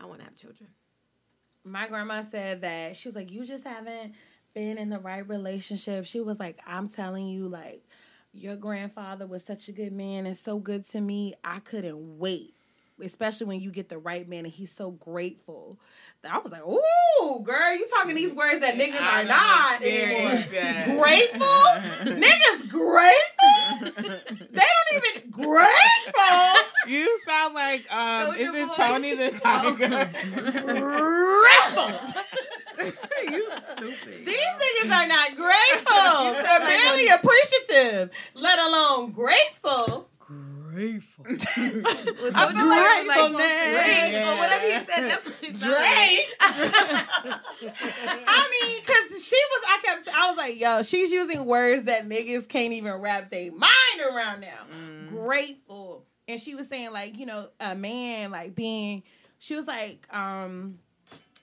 I want to have children. My grandma said that she was like, You just haven't been in the right relationship. She was like, I'm telling you, like, your grandfather was such a good man and so good to me. I couldn't wait. Especially when you get the right man and he's so grateful. I was like, Ooh, girl, you talking these words that niggas I are don't anymore. experience. Grateful? niggas grateful? They don't even grateful. You sound like um, Soulja is it Boy. Tony the Tiger? Grateful. you stupid. These niggas are not grateful. They're barely appreciative, let alone grateful. Grateful. Well, I Soulja feel Boy like was like gratefulness. Drake Yeah. or whatever he said. That's what he sounded Drake. I mean, because she was, I kept, I was like, yo, she's using words that niggas can't even wrap their mind around now. Grateful. And she was saying, like, you know, a man, like, being, she was like, um,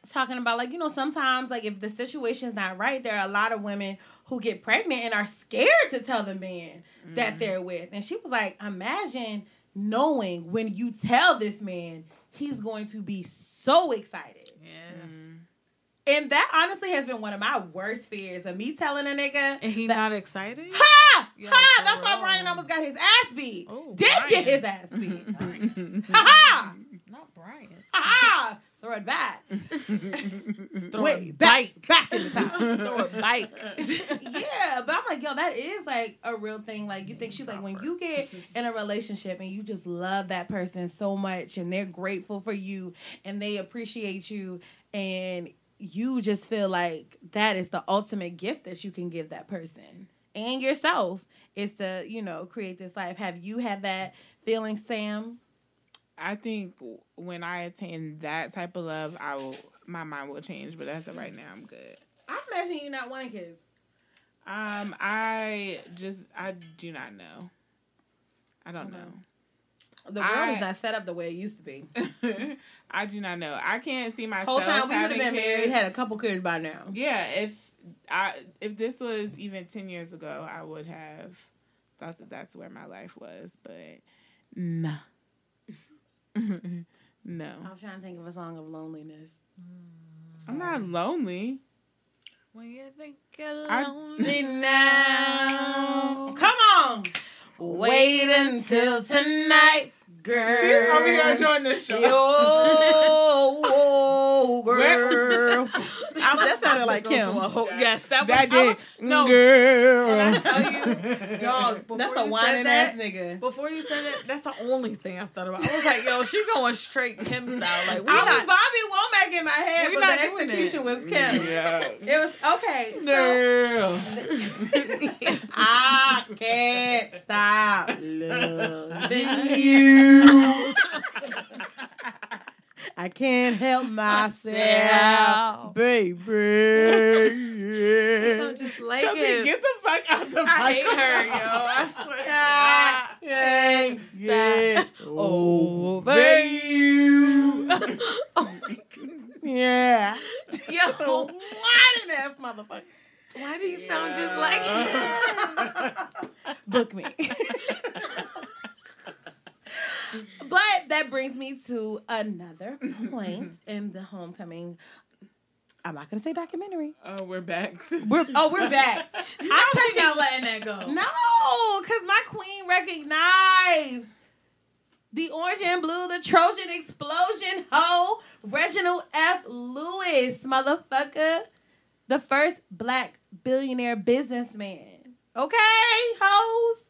talking about like you know sometimes like if the situation's not right there are a lot of women who get pregnant and are scared to tell the man that mm-hmm. they're with. And she was like imagine knowing when you tell this man he's going to be so excited. Yeah. Mm-hmm. and that honestly has been one of my worst fears of me telling a nigga And he that- not excited? ha! Ha! that's why. Brian almost got his ass beat. Oh, did get his ass beat. Ha ha Not Brian. ha ha throw it back Throw Wait, it back bike. back in the time Throw it bike. yeah, but I'm like, yo, that is like a real thing. Like, you think she's like, when you get in a relationship and you just love that person so much and they're grateful for you and they appreciate you and you just feel like that is the ultimate gift that you can give that person and yourself is to, you know, create this life. Have you had that feeling, Sam? I think when I attain that type of love, I will my mind will change. But as of right now, I'm good. I imagine you not wanting kids. Um, I just I do not know. I don't know. The world I- is not set up the way it used to be. I do not know. I can't see myself. Whole time we would have been married, had a couple kids by now. Yeah, if I if this was even ten years ago, I would have thought that that's where my life was. But nah, Mm-hmm, mm-hmm. no, I was trying to think of a song of loneliness. I'm not lonely. When you think you're I- lonely now. Come on. Wait until tonight, girl. She's over here enjoying this show. Yo, whoa, girl. I, that sounded like Go Kim. yes, that was, That I did, was- no, girl. and I tell you, dog. Before That's a you whining said ass that, nigga. Before you said that, that's the only thing I thought about. I was like, yo, she going straight Kim style. Like, we I was not. Bobby Womack in my head, we but not the doing execution that. was Kim. yeah, It was okay. So girl. I can't stop loving you. I can't help myself, baby. sound just like Chelsea, him. get the fuck out of the I hate her, yo. I swear. to I God. can't Get over you. oh my god. Yeah. Yo, So whining ass motherfucker. why do you sound just like him? Book me. but that brings me to another point in the homecoming. I'm not gonna say documentary. Oh, we're back. We're oh we're back. I'm touching not letting that go. No, because my queen recognized the orange and blue, the Trojan explosion, ho, Reginald F. Lewis, motherfucker. the first black billionaire businessman. Okay, hoes.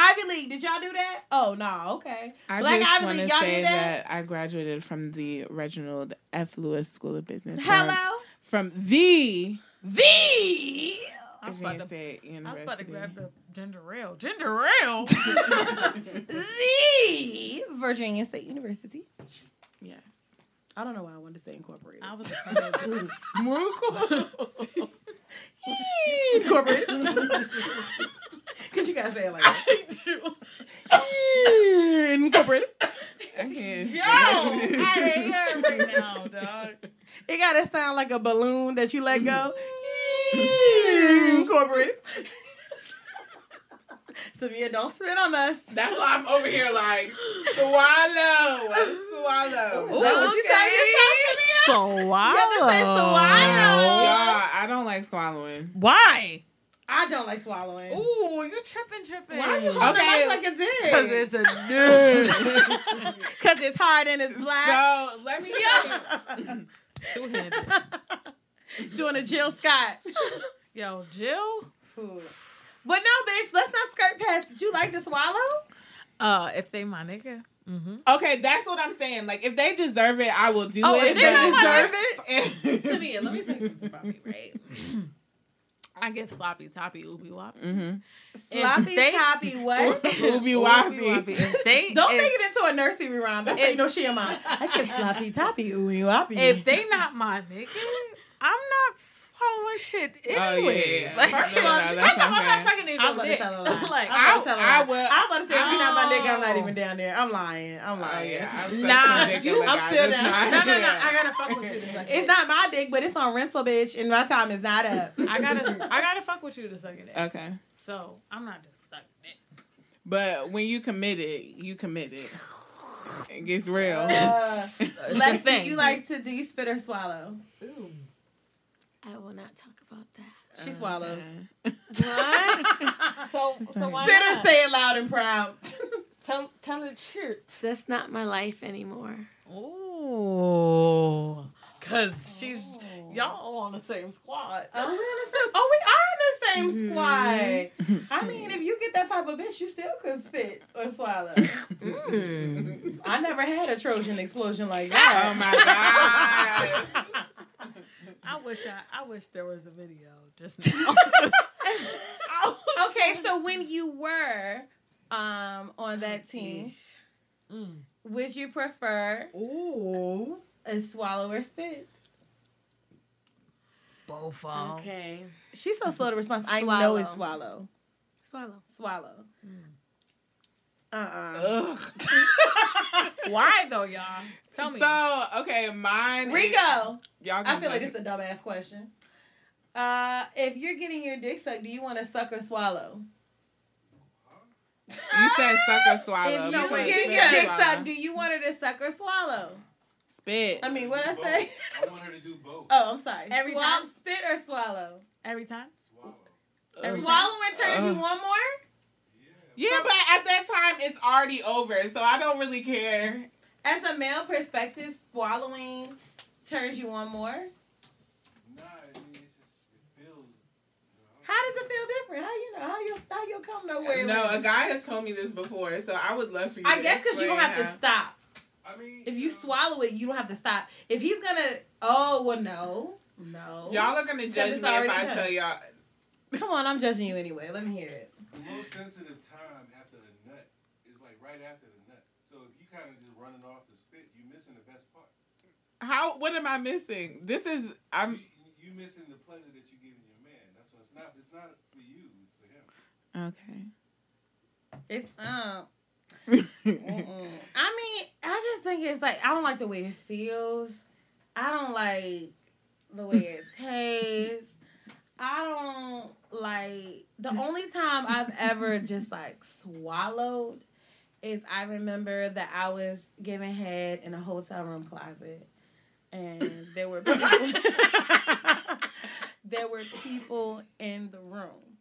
Ivy League, did y'all do that? Oh no, okay. I Black just Ivy League, y'all say did that? that? I graduated from the Reginald F. Lewis School of Business. Hello, From, from the the I was about to, say I was about to grab the ginger ale. Ginger ale. the Virginia State University. Yes. I don't know why I wanted to say incorporated. I was afraid of incorporated. Because you gotta say it like that. incorporated. I can't. Yo, I ain't right now, dog. It gotta sound like a balloon that you let go. Mm. incorporated. Samia, don't spit on us. That's why I'm over here like swallow, swallow. Is that what you say yourself, Samia? Swallow. You have to say swallow. Y'all, I don't like swallowing. Why? I don't like swallowing. Ooh, you tripping, tripping. Why are you holding Okay. it like a dick? Because it's a dude. Because it's hard and it's black. So let me tell you. Two handed. Doing a Jill Scott. Yo, Jill. But no, bitch, let's not skirt past. Did you like to swallow? Uh, if they my nigga. Mm-hmm. Okay, that's what I'm saying. Like if they deserve it, I will do Oh, it. if they don't deserve it. Samia, let me say something about me, right? I give sloppy toppy ooby wop. mm-hmm. Sloppy they- toppy what? Ubi Ooby woppy. They Don't if, make it into a nursery rhyme. That's how you know she a mom. I get sloppy toppy ooey woppy. if they not my nigga, I'm not swallowing shit Oh, anyway. yeah. Like, first no, of all, no, first that's of all, I'm not fair. sucking any I'm about to tell a lie. like, I'm about to I- tell a I lie. will- I'm about to say if you're not my nigga, I'm not Oh. even down there. I'm lying. I'm Oh, lying. yeah. I've sucked Nah, you- and I'm like, still down. not- no, no, no. I gotta fuck with you to suck It's it. not my dick, but it's on rental, bitch, and my time is not up. I gotta, I gotta fuck with you to suck it. Okay. So I'm not just sucking it. But when you committed, you committed. It gets real. Uh, it's a Lex, do thing. you like to do you spit or swallow? I will not talk about that. She swallows. What? So, so why Spit or not? say it loud and proud. Tell, tell the truth. That's not my life anymore. Ooh, cause she's y'all on the same squad. Oh, we, in the same, oh, we are in the same mm-hmm. squad. I mean, if you get that type of bitch, you still could spit or swallow. Mm. I never had a Trojan explosion like that. Oh my god. I wish I, I wish there was a video just now. okay, so when you were um on that team, Mm. would you prefer Ooh, a swallow or spit? both. Okay. She's so slow to respond. I know Swallow. it's swallow. Swallow. Swallow. Uh uh Ugh. Why though, y'all? Tell me. So okay, mine. Rico. Y'all. I feel like judge it's a dumb ass question. Uh, if you're getting your dick sucked, do you want to suck or swallow? You said suck or swallow. If Which you were one? getting Spit your dick sucked, do you want her to suck or swallow? Spit. I mean, what I say? I want her to do both. Oh, I'm sorry. Every Swal- time? spit or swallow. Every time. Swallow. Every time. Swallowing turns you one more. Yeah, but at that time it's already over, so I don't really care. As a male perspective, swallowing turns you on more. Nah, I mean, it's just, it feels. You know, How does it feel different? How you know? How you how you come nowhere? No, with a guy has told me this before, so I would love for you. I to guess because you don't have to stop. I mean, If you um, swallow it, you don't have to stop. If he's gonna, oh well, no, no. Y'all are gonna judge me if I done. tell y'all. come on, I'm judging you anyway. Let me hear it. the most sensitive time after a nut is like right after the nut. So if you kind of just running off the spit, you missing the best part. How? What am I missing? This is. I'm. You, you missing the pleasure that you giving your man. That's what it's not. It's not for you. It's for him. Okay. It's um. I mean, I just think it's like I don't like the way it feels. I don't like the way it tastes. I don't like the only time I've ever just like swallowed is I remember that I was giving head in a hotel room closet and there were people there were people in the room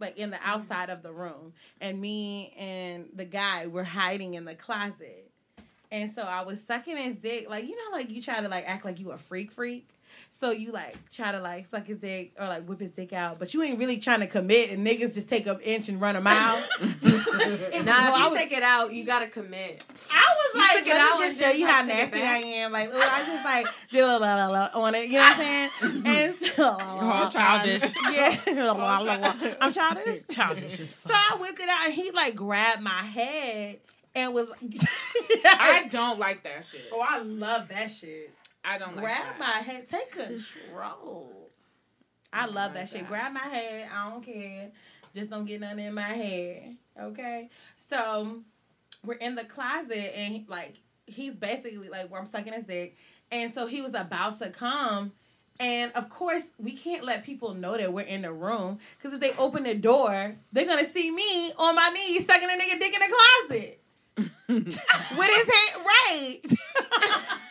like in the mm. outside of the room and me and the guy were hiding in the closet And so I was sucking his dick, like you know, like you try to like act like you a freak freak. So you like try to like suck his dick or like whip his dick out, but you ain't really trying to commit, and niggas just take an inch and run a mile. It's- Nah, well, if I you was- take it out, you gotta commit. I was You like, let me just show you how nasty I am. Like, ooh, I just like did a la la la on it. You know what I'm saying? And Whole Childish. yeah, I'm childish. Childish as fuck. So. I whipped it out, and he like grabbed my head and was. I don't like that shit. oh, I love that shit. I don't like Grab that. my head, take control. I oh love that shit. Grab my head. I don't care. Just don't get nothing in my head. Okay. So we're in the closet and like he's basically like where I'm sucking his dick. And so he was about to come. And of course, we can't let people know that we're in the room because if they open the door, they're gonna see me on my knees sucking a nigga dick in the closet with his hand right.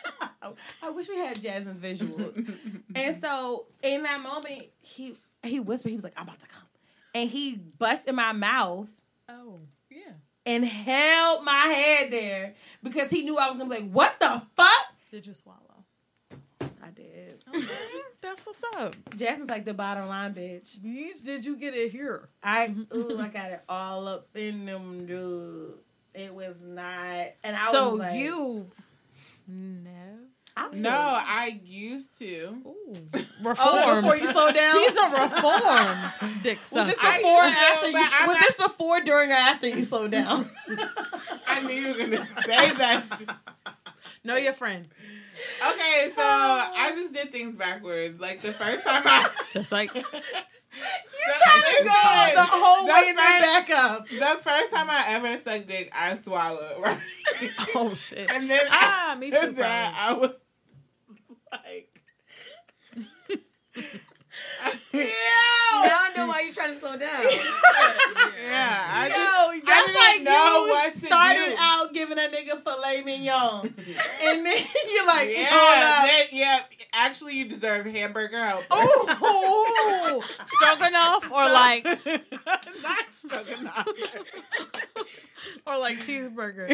I wish we had Jasmine's visuals. and so in that moment, he he whispered, he was like, "I'm about to come," and he bust in my mouth Oh, yeah. and held my head there because he knew I was gonna be like, "What the fuck?" Did you swallow? I did. Oh, That's what's up. Jasmine's like the bottom line, bitch. Did you get it here? I ooh, I got it all up in them, dude. It was not, and I so was like, you no. I'm No, I used to. Ooh. Oh, before you slow down. She's a reformed dick Was sucker. this before or used to, after you? I'm Was not- this before, during, or after you slowed down? I knew you were gonna say that. know your friend. Okay, so I just did things backwards. Like the first time I Just like You trying to go the whole way and then back up. The first time I ever sucked dick, I swallowed, right? oh shit. And then Ah, me too, That, I was like, I know why you're trying to slow down. yeah, I just, Yo, that's didn't like know you what to started do. out giving a nigga filet mignon, and then you're like, yeah, hold up. that- yeah. Actually, you deserve hamburger help. Ooh, stroganoff or like not stroganoff. or like cheeseburger.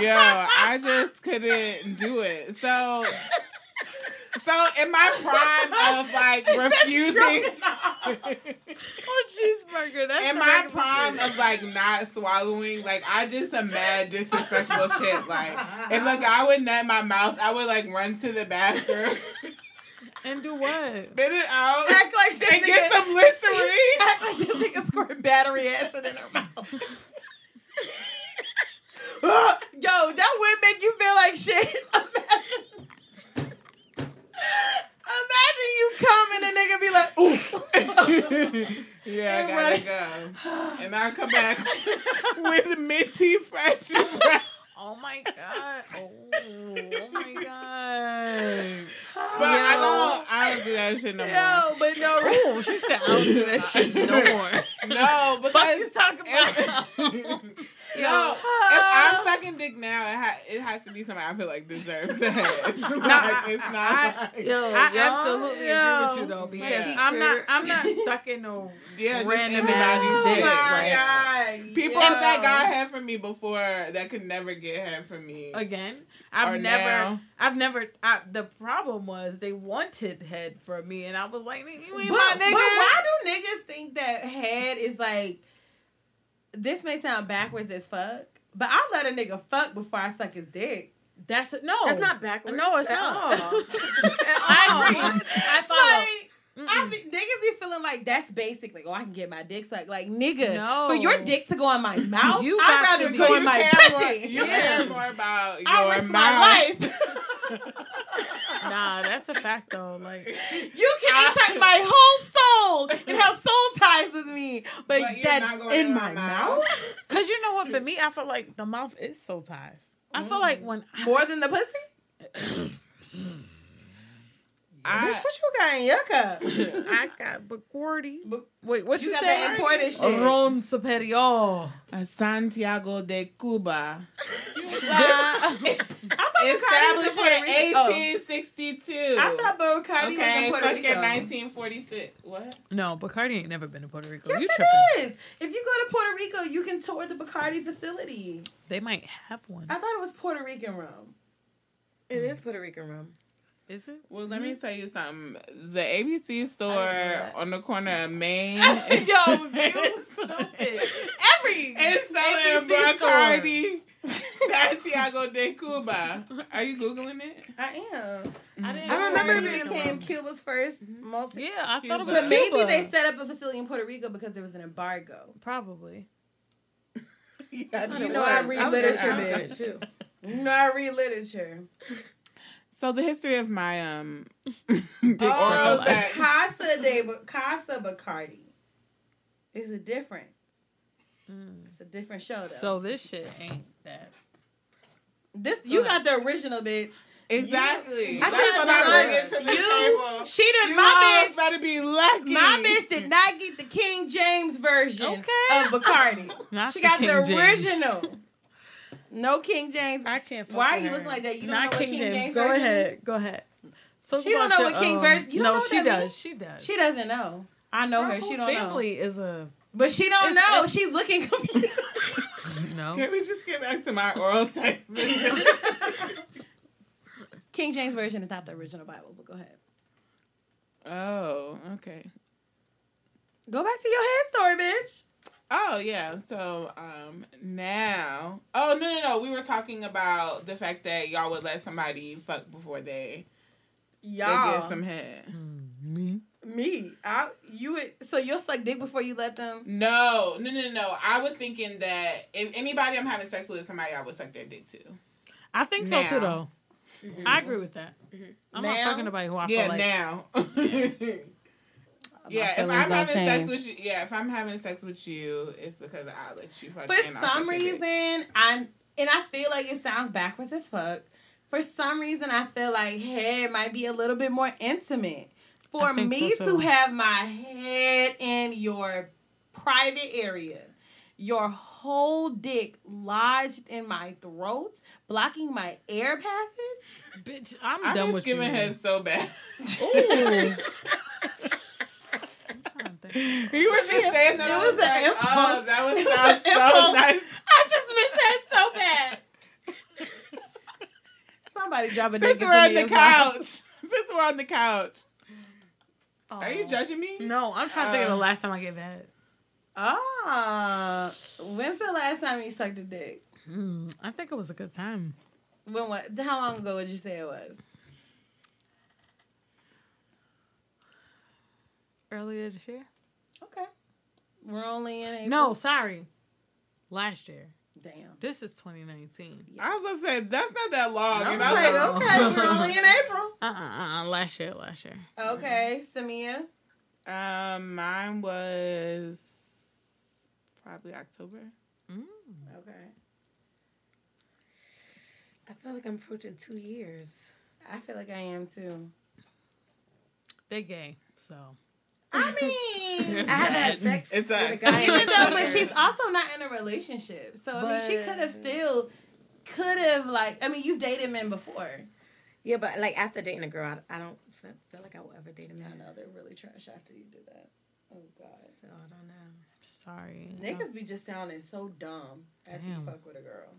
Yo, I just couldn't do it. So, so in my prime of like refusing, or oh, cheeseburger. That's in my prime of like not swallowing, like I just some mad disrespectful shit. Like if a guy would nut my mouth, I would like run to the bathroom, and do what? spit it out, Act like this and get nigga, some Listerine. act like this nigga squirt battery acid in her mouth. Yo, that would make you feel like shit. Imagine, you come and the nigga be like, ooh. Yeah, I gotta go. And I come back with minty fresh breath. Oh my god. Oh, oh my god. But I don't I don't do that shit no more. Yo, but no, Oh, she said I don't do that shit no more. No, Fuck because you talking about? No, if I'm sucking dick now, it, ha- it has to be somebody I feel like deserves that. head. like, I- it's not. I- like, Yo, I y'all, absolutely agree with you though because Yeah. I'm not I'm not sucking no yeah, random anybody's ass dick. dick, Like, God. people Yo. that got head from me before that could never get head from me. again. I've never, now. I've never. I, the problem was they wanted head from me, and I was like, "You ain't But, my but why do niggas think that head is like? This may sound backwards as fuck, but I let a nigga fuck before I suck his dick. That's no. That's not backwards. No, it's not. I agree. I follow. Like, I be, niggas be feeling like that's basic. Like, oh, I can get my dick sucked. Like, nigga, No. for your dick to go in my mouth, You I'd rather to go in my care more, pussy. you care more about your I risk mouth. my life. Nah, that's a fact though. Like, You can insert my whole soul and have soul ties with me, but, But that in in my my mouth cause you know what? For me, I feel like the mouth is so ties. I feel like mm. when I, more than the pussy. Bitch, I, what you got in your cup? I got Bacardi. But- Wait, what You you, got say? that imported shit. Ron Superior. Santiago de Cuba. I thought Bacardi was in Established in Rico. Oh. 1862. I thought Bacardi was okay, in Puerto Rico. 1946. What? No, Bacardi ain't never been to Puerto Rico. Yes, you it tripping? is. If you go to Puerto Rico, you can tour the Bacardi facility. They might have one. I thought it was Puerto Rican rum. Mm. It is Puerto Rican rum. Is it? Well, let me Mm-hmm. tell you something. The ABC store on the corner of Main. Yo, you is- stupid. Every It's selling ABC store. Bacardi Santiago de Cuba. Are you Googling it? I am. I, didn't I remember it it was being became. Cuba's first multi. Yeah, I thought it was Cuba. But maybe Cuba. they set up a facility in Puerto Rico because there was an embargo. probably. Yeah, You know I read I literature, bitch. too. You know I read literature. So the history of my um Oh, circle the life. Casa de Casa Bacardi. Is a difference. It's a different show though. So this shit ain't that. this you got the original bitch. exactly. I That's could've what I bring to the you- table. She did You my all bitch. better be lucky. My bitch did not get the King James version Okay. of Bacardi. Not she the got King the James. original. No King James. I can't. Why are you looking like that? You don't know King, King James. James Go ahead. Go ahead. Talk She don't know what King's um, version- you no, know she does. means? She does. She doesn't know. I know Her her. She don't know. family is a But she don't It's- know. it's- She's looking confused. no. Can we just get back to my oral sex? King James version is not the original Bible, but go ahead. oh, okay. Go back to your head story, bitch. Oh yeah. So um now Oh no no no. We were talking about the fact that y'all would let somebody fuck before they, they Y'all, get some head. Mm, me. me, I, you would. So you'll suck dick before you let them. No, no, no, no. I was thinking that if anybody I'm having sex with is somebody I would suck their dick to. I think so too, Now. though. Mm-hmm. I agree with that. Mm-hmm. I'm not fucking nobody who I yeah, feel like. Yeah, now. yeah, if feelings I'm don't having change. sex with you, yeah, if I'm having sex with you, it's because I let you fuck. For and I'll suck some your dick. reason, I'm, and I feel like it sounds backwards as fuck. For some reason, I feel like head might be a little bit more intimate. For me so, to too. have my head in your private area, your whole dick lodged in my throat, blocking my air passage. Bitch, I'm I'm done just with giving you. head so bad. Ooh. You were just saying that. It I was was an like, impulse. oh, that would It was sound an so impulse. nice. I just missed that so bad. Somebody drop a dick Since we're on the as well. couch. Since we're on the couch. Are you Oh. judging me? No, I'm trying to think of the Uh, last time I gave head. Ah, when's the last time you sucked a dick? Mm, I think it was a good time. When what? How long ago would you say it was? Earlier this year? Okay, we're only in April. No, sorry. Last year. damn. This is 2019. I was gonna say that's not that long. I'm And I was like, like, okay, we're only in April. Uh uh uh. Last year, last year. Okay, Samia. Um, mine was probably October. Okay, I feel like I'm approaching two years. I feel like I am too. They gay, so. I mean, I haven't had sex It's with a guy even though, but she's also not in a relationship, so I mean, she could have still, could have like. I mean, you've dated men before. yeah, but like after dating a girl, I, I don't feel, feel like I will ever date a man. I know they're really trash after you do that. Oh God. So I don't know. Sorry. Niggas be just sounding so dumb after you fuck with a girl.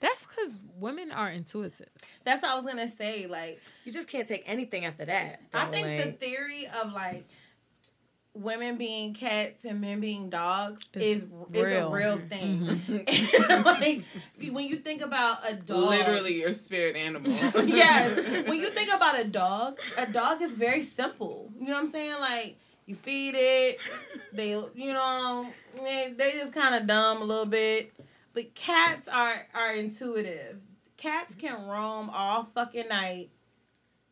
That's because women are intuitive. That's what I was gonna say. Like, You just can't take anything after that. I though, think the theory of like women being cats and men being dogs It's is is a real. real mm-hmm. thing. like when you think about a dog, Literally your spirit animal. yes. When you think about a dog, a dog is very simple. You know what I'm saying? Like you feed it, they, you know, they, they just kind of dumb a little bit. But cats are are intuitive. Cats can roam all fucking night.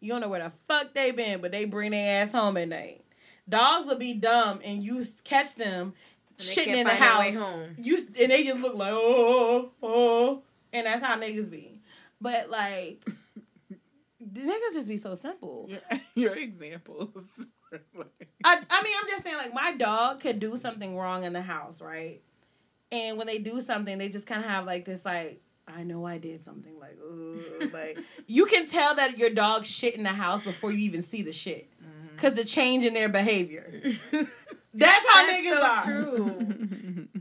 You don't know where the fuck they been, but they bring their ass home at night. Dogs will be dumb and you catch them shitting in the find house. way home. You and they just look like oh oh, and that's how niggas be. But like, the niggas just be so simple. your, your examples. I I mean, I'm just saying like my dog could do something wrong in the house, right? And when they do something, they just kind of have like this like I know I did something like, Ugh. like you can tell that your dog shit in the house before you even see the shit, because the change in their behavior. That's how That's niggas so are. true.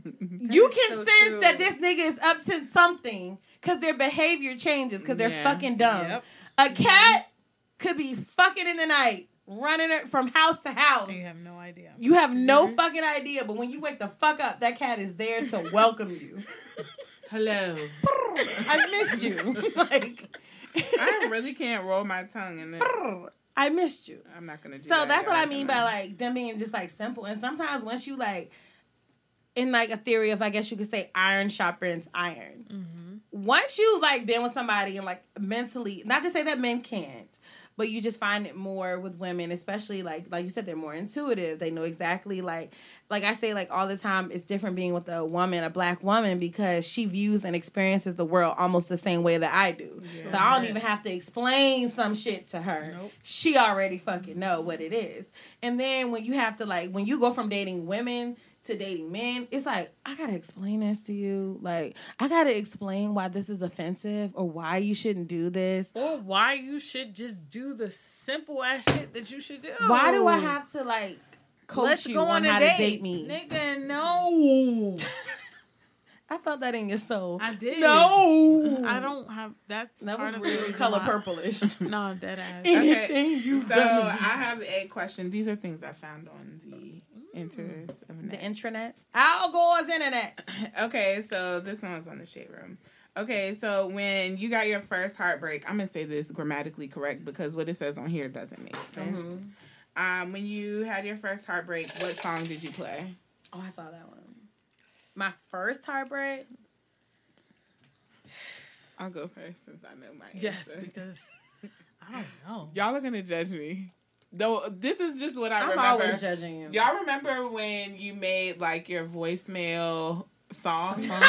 You can so sense true. that this nigga is up to something because their behavior changes because they're Yeah. fucking dumb. Yep. A cat could be fucking in the night, running it from house to house. You have no idea. You have no Mm-hmm. fucking idea, but when you wake the fuck up, that cat is there to welcome you. Hello. I missed you. like, I really can't roll my tongue and then I missed you. I'm not gonna do So that, So that's what I mean by like them being just like simple. And sometimes once you like, in like a theory of I guess you could say iron sharpens iron. Mm-hmm. Once you like been with somebody and like mentally, not to say that men can't, but you just find it more with women, especially like like you said, they're more intuitive. They know exactly like like I say like all the time. It's different being with a woman, a black woman, because she views and experiences the world almost the same way that I do. So I don't even have to explain some shit to her. She already fucking know what it is. And then when you have to like when you go from dating women to dating men, it's like I gotta explain this to you. Like I gotta explain why this is offensive or why you shouldn't do this. Or why you should just do the simple ass shit that you should do. Why do I have to like coach Let's you go on, on a how date. to date me? Nigga, no. I felt that in your soul. I did. No, I don't have that's That part was of really reason color purplish. No, dead ass. Anything you've So done. I have a question. These are things I found on the interest of The net. intranet. Al Gore's internet. Okay, so this one was on the shade room. Okay, so when you got your first heartbreak, I'm gonna say this grammatically correct because what it says on here doesn't make sense. Mm-hmm. Um, when you had your first heartbreak, what song did you play? Oh, I saw that one. My first heartbreak. I'll go first since I know my Yes, answer. because I don't know. Y'all are gonna judge me. Though this is just what I I'm remember. always judging you. Y'all remember when you made like your voicemail song?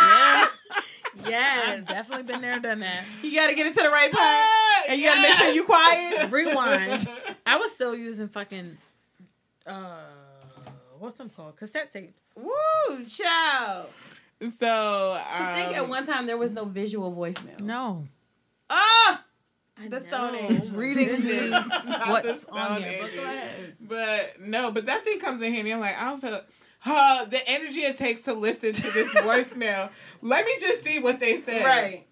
Yeah, Yes. I've definitely been there, done that. You gotta get it to the right part, and you gotta make sure you quiet. Rewind. I was still using fucking uh, what's them called? Cassette tapes. Woo, child. So To um, think at one time there was no visual voicemail. No, I the know. Stone Age. reading me Not what's the on Stone here. But Age. But no, but that thing comes in handy. I'm like, I don't feel uh, the energy it takes to listen to this voicemail. Let me just see what they say. Right.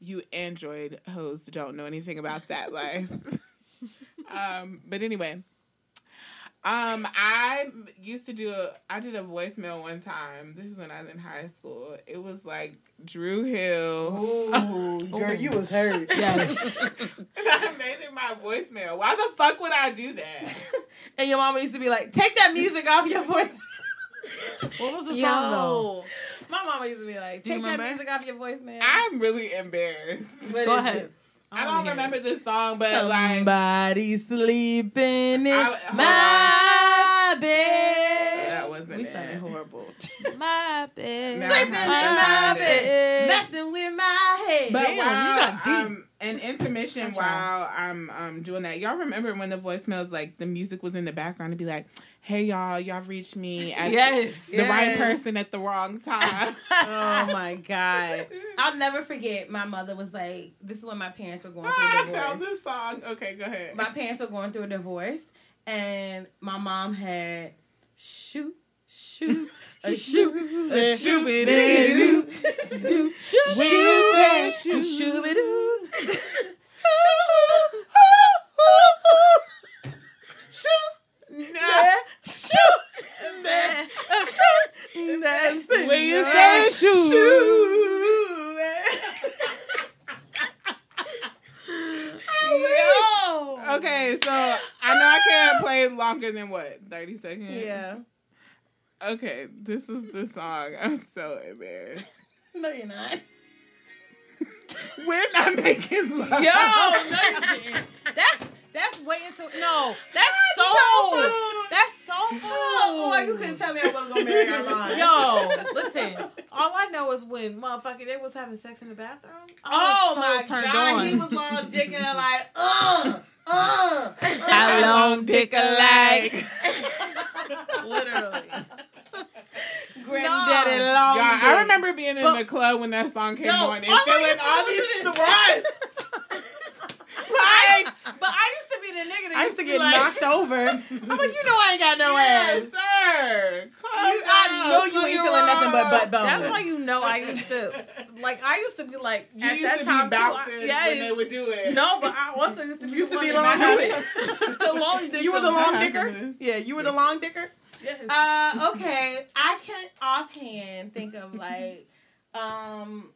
You Android hoes don't know anything about that life. um, but anyway. Um, I used to do a I did a voicemail one time. This is when I was in high school. It was like Dru Hill. Ooh, girl, you was hurt. Yes. And I made it my voicemail. Why the fuck would I do that? And your mama used to be like, "Take that music off your voice." what was the song though? My mama used to be like, "Take that music off your voicemail." I'm really embarrassed. What Go ahead. it? I don't it. remember this song, but like Somebody sleeping in I- my bed. that wasn't We it. sounded horrible. My bed. Sleeping in my bed, messing with my head. But Damn, you while got deep. um, an intermission while I'm um doing that, y'all remember when the voicemails like the music was in the background to be like, "Hey y'all, y'all reached me at Yes. the right person at the wrong time." oh my god! I'll never forget. My mother was like, "This is when my parents were going through I a found divorce." this song. Okay, go ahead. My parents were going through a divorce, and my mom had shoot, shoot, a shoot, a shoot, shoot, shoot, shoot, shoot, shoot, When you say shoot. Okay, so I know I can't play longer than what thirty seconds. Yeah. Okay, this is the song. I'm so embarrassed. No, you're not. We're not making love. Yo, no, you didn't. That's that's waiting so no. That's soul soul. food. That's soul food. Oh, boy, you couldn't tell me I wasn't gonna marry Armand. Yo, listen. All I know is when motherfucker they was having sex in the bathroom. Oh so my god, on. he was long dick and like, uh, uh, How long dick alike? Literally. Granddaddy No. long Y'all, dick. I remember being in But- the club when that song came Yo, on and feeling all listen these to thrusts. Like, but I used to the nigga that I used to get like, knocked over. I'm like, you know I ain't got no Yes, ass. sir. You- I know you ain't feeling nothing but butt bone. That's why you know I used to like. I used to be like You at used that to time be too, yes. when they would do it. No, but I also used to be Used the to be long had the long dick. You were the long dicker. Yeah, you were the long dicker. Yes. Uh, okay. I can offhand think of like, um,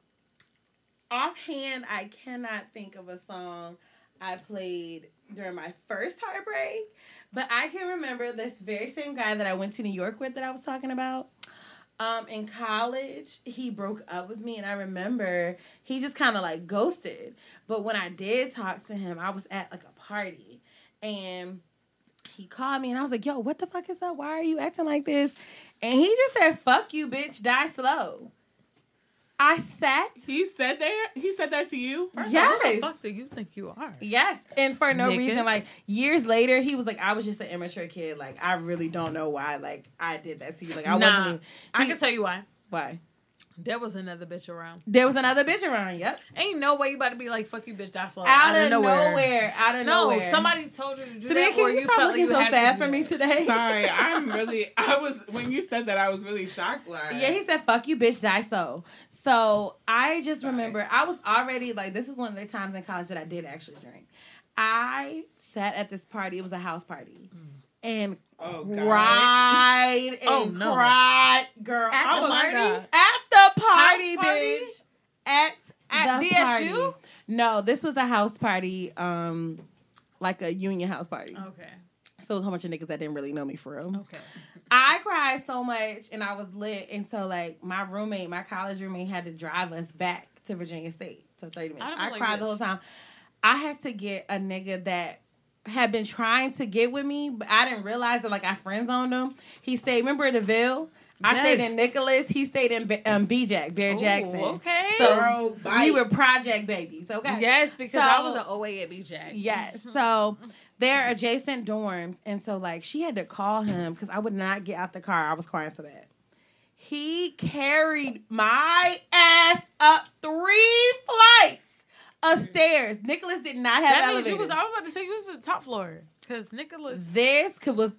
offhand, I cannot think of a song I played during my first heartbreak, but I can remember this very same guy that I went to New York with that I was talking about. Um, in college, he broke up with me, and I remember he just kind of like ghosted. But when I did talk to him, I was at like a party, and he called me and I was like, yo, what the fuck is up? Why are you acting like this? And he just said, fuck you, bitch, die slow. I sat. He said that. He said that to you. First of all, who Yes. the fuck do you think you are? Yes. And for no Nigga. reason, like years later, he was like, I was just an immature kid. Like, I really don't know why, like, I did that to you. Like, I nah, wasn't. even- I can tell you why. Why? There was another bitch around. There was another bitch around. Yep. Ain't no way you about to be like, fuck you, bitch, that's all. Out, of nowhere. Out of nowhere. No, nowhere. somebody told you to do Samia, that, can or you, you stop felt like looking you so had to sad do for me today? Sorry, I'm really. I was when you said that. I was really shocked. Like, Yeah, he said, "Fuck you, bitch, die so." So I just remember I was already like, this is one of the times in college that I did actually drink. I sat at this party. It was a house party, and Oh, cried and Oh, no. cried, girl. At I the was party? at the party, House party? bitch. At, At the VSU? party. No, this was a house party, um, like a union house party. Okay. So it was a whole bunch of niggas that didn't really know me for real. Okay. I cried so much and I was lit. And so, like, my roommate, my college roommate, had to drive us back to Virginia State. So, 30 minutes. I'd I like, cried the whole time. I had to get a nigga that had been trying to get with me, but I didn't realize that, like, I friend zoned him. He stayed, remember the Ville? I stayed in Nicholas. He stayed in B- um, B-Jack, Bear Ooh, Jackson. okay. So, Girl, we were project babies, okay? Yes, because So- I was an OA at BJ. Yes. So they're adjacent dorms. And so, like, she had to call him because I would not get out the car. I was crying so bad. He carried my ass up three flights of stairs. Nicholas did not have That means elevators. you was. I was about to say you was the top floor because Nicholas. this could was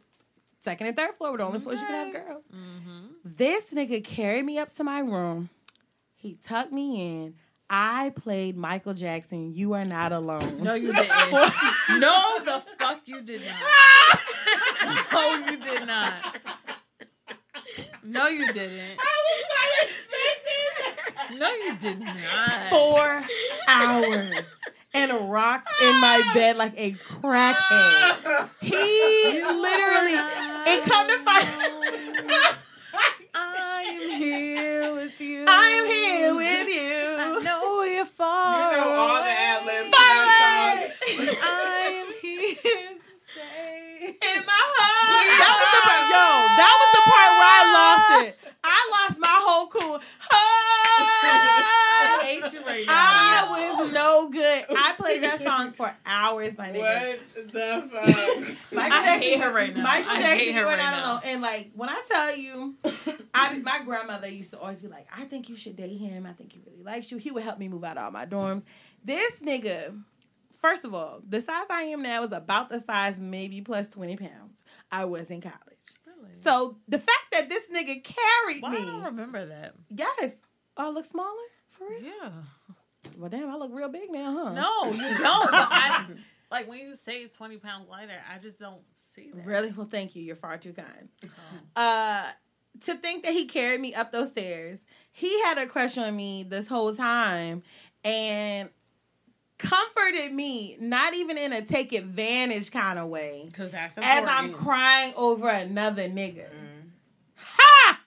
second and third floor, were the only floors you could have girls. Mm-hmm. This nigga carried me up to my room. He tucked me in. I played Michael Jackson. You are not alone. No, you didn't. no, the fuck you did not. no, you did not. No, you didn't. I was not expecting. No, you did not. four hours and rocked in my ah. bed like a crackhead. He literally, and come to find, I am here with you. I am here with you. Know you're far. You know all the ad libs Far away. I am here to stay. In my heart. That was the part, yo, that was the part where I lost it. I lost my whole cool. I hate you right now. I was no good. I played that song for hours, my nigga. What the fuck? Michael I hate her right now. Michael I Jackson, hate her you are right not now. And like when I tell you, I my grandmother used to always be like, "I think you should date him. I think he really likes you. He would help me move out of all my dorms." This nigga, first of all, the size I am now is about the size, maybe plus twenty pounds. I was in college. Really? So the fact that this nigga carried Why I don't remember that. yes, oh, I look smaller for real. Yeah. Well, damn, I look real big now, huh? No, you don't. I, like when you say twenty pounds lighter, I just don't see that. Really? Well, thank you. You're far too kind. Oh. Uh, to think that he carried me up those stairs, he had a crush on me this whole time, and comforted me, not even in a take advantage kind of way, Because that's as. I'm crying over another nigga. Ha!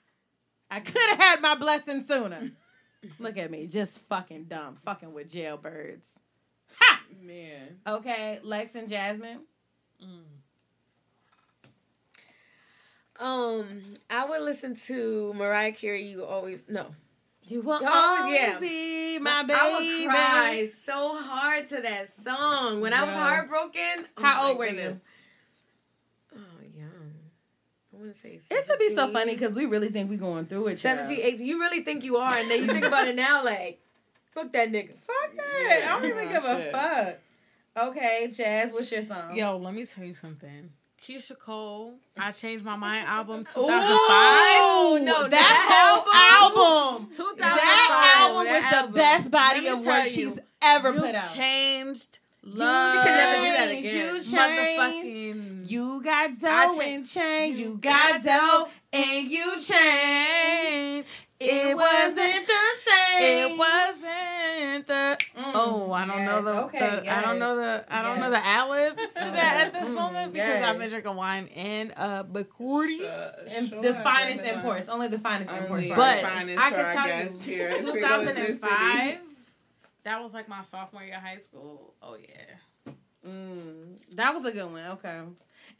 I could have had my blessing sooner. Look at me, just fucking dumb, fucking with jailbirds. Ha! Man. Okay, Lex and Jasmine. Um, I would listen to Mariah Carey. You always no. You will Y'all always always- yeah. be my baby. I would cry so hard to that song when I was heartbroken. Oh How my old were you? Goodness. Young. I I want to say It could be so funny because we really think we're going through it. child. 17, 18. You really think you are, and then you think about it now, like, fuck that nigga. Fuck that. I don't even nah, give a fuck. Okay, Jazz, what's your song? Yo, let me tell you something. Keyshia Cole, I changed my mind album 2005. Ooh, no, that, that whole album. 2005. That album that was the album. best body Let of work you, she's ever You put out. changed You love. She can never do that changed, again. You changed. Motherfucking. You got I dough cha- and change. You you got got dough and you changed. It wasn't the thing. It wasn't the. Mm, Oh, I don't know the. okay, the- I don't know the. I don't yes. know the ad-libs to that at this moment because yes. I've been drinking wine and uh Bacardi. And Sure, the finest imports. Only the finest imports. Only But the finest I for can our tell you, here at Single 2005. That was like my sophomore year of high school. Oh yeah. Mm, that was a good one. Okay.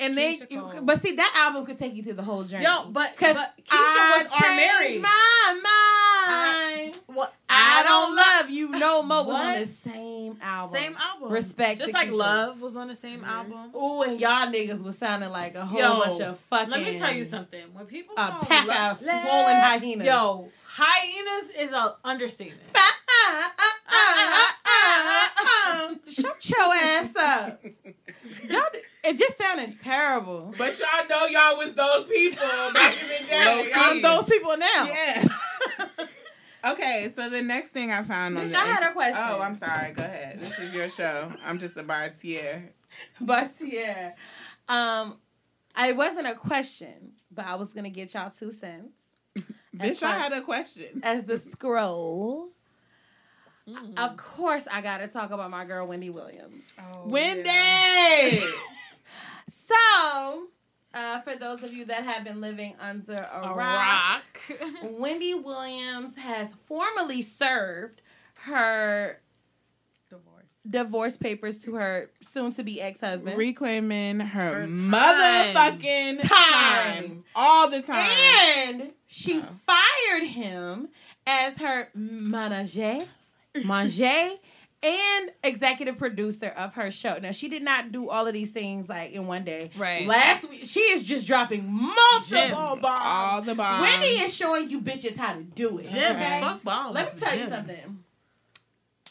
And Keyshia you, but see, that album could take you through the whole journey. Yo, but 'Cause but Keyshia I was our Mary. my mind. What I don't love you no more. Was on the same album. Same album. Respect Just like Keyshia. Love was on the same album. Ooh, and y'all niggas was sounding like a whole Yo, bunch of fucking. Let me tell you something. When people A pack Love- of swollen hyenas. Yo, hyenas is an understatement. Ah, ah, ah, ah, ah. Shut your ass up. Y'all, it just sounded terrible. But y'all know y'all was those people back in the day. I'm those people now. Yeah. okay, so the next thing I found on Bitch, the I had a question. Oh, I'm sorry. Go ahead. This is your show. I'm just a bartier. But yeah, um, I wasn't a question, but I was gonna get y'all two cents Bitch, I had a question. as the scroll. Mm. Of course, I gotta talk about my girl Wendy Williams. Wendy! So, uh, for those of you that have been living under a, A rock, rock. Wendy Williams has formally served her Divorce. divorce papers to her soon-to-be ex-husband. Reclaiming her, Her motherfucking time. time. All the time. And she fired him as her manager, manger, and executive producer of her show. Now she did not do all of these things like in one day. Right. Last week, she is just dropping multiple Gems. bombs. All the bombs. Wendy is showing you bitches how to do it. Gems. okay? Fuck bombs. Let me tell you something.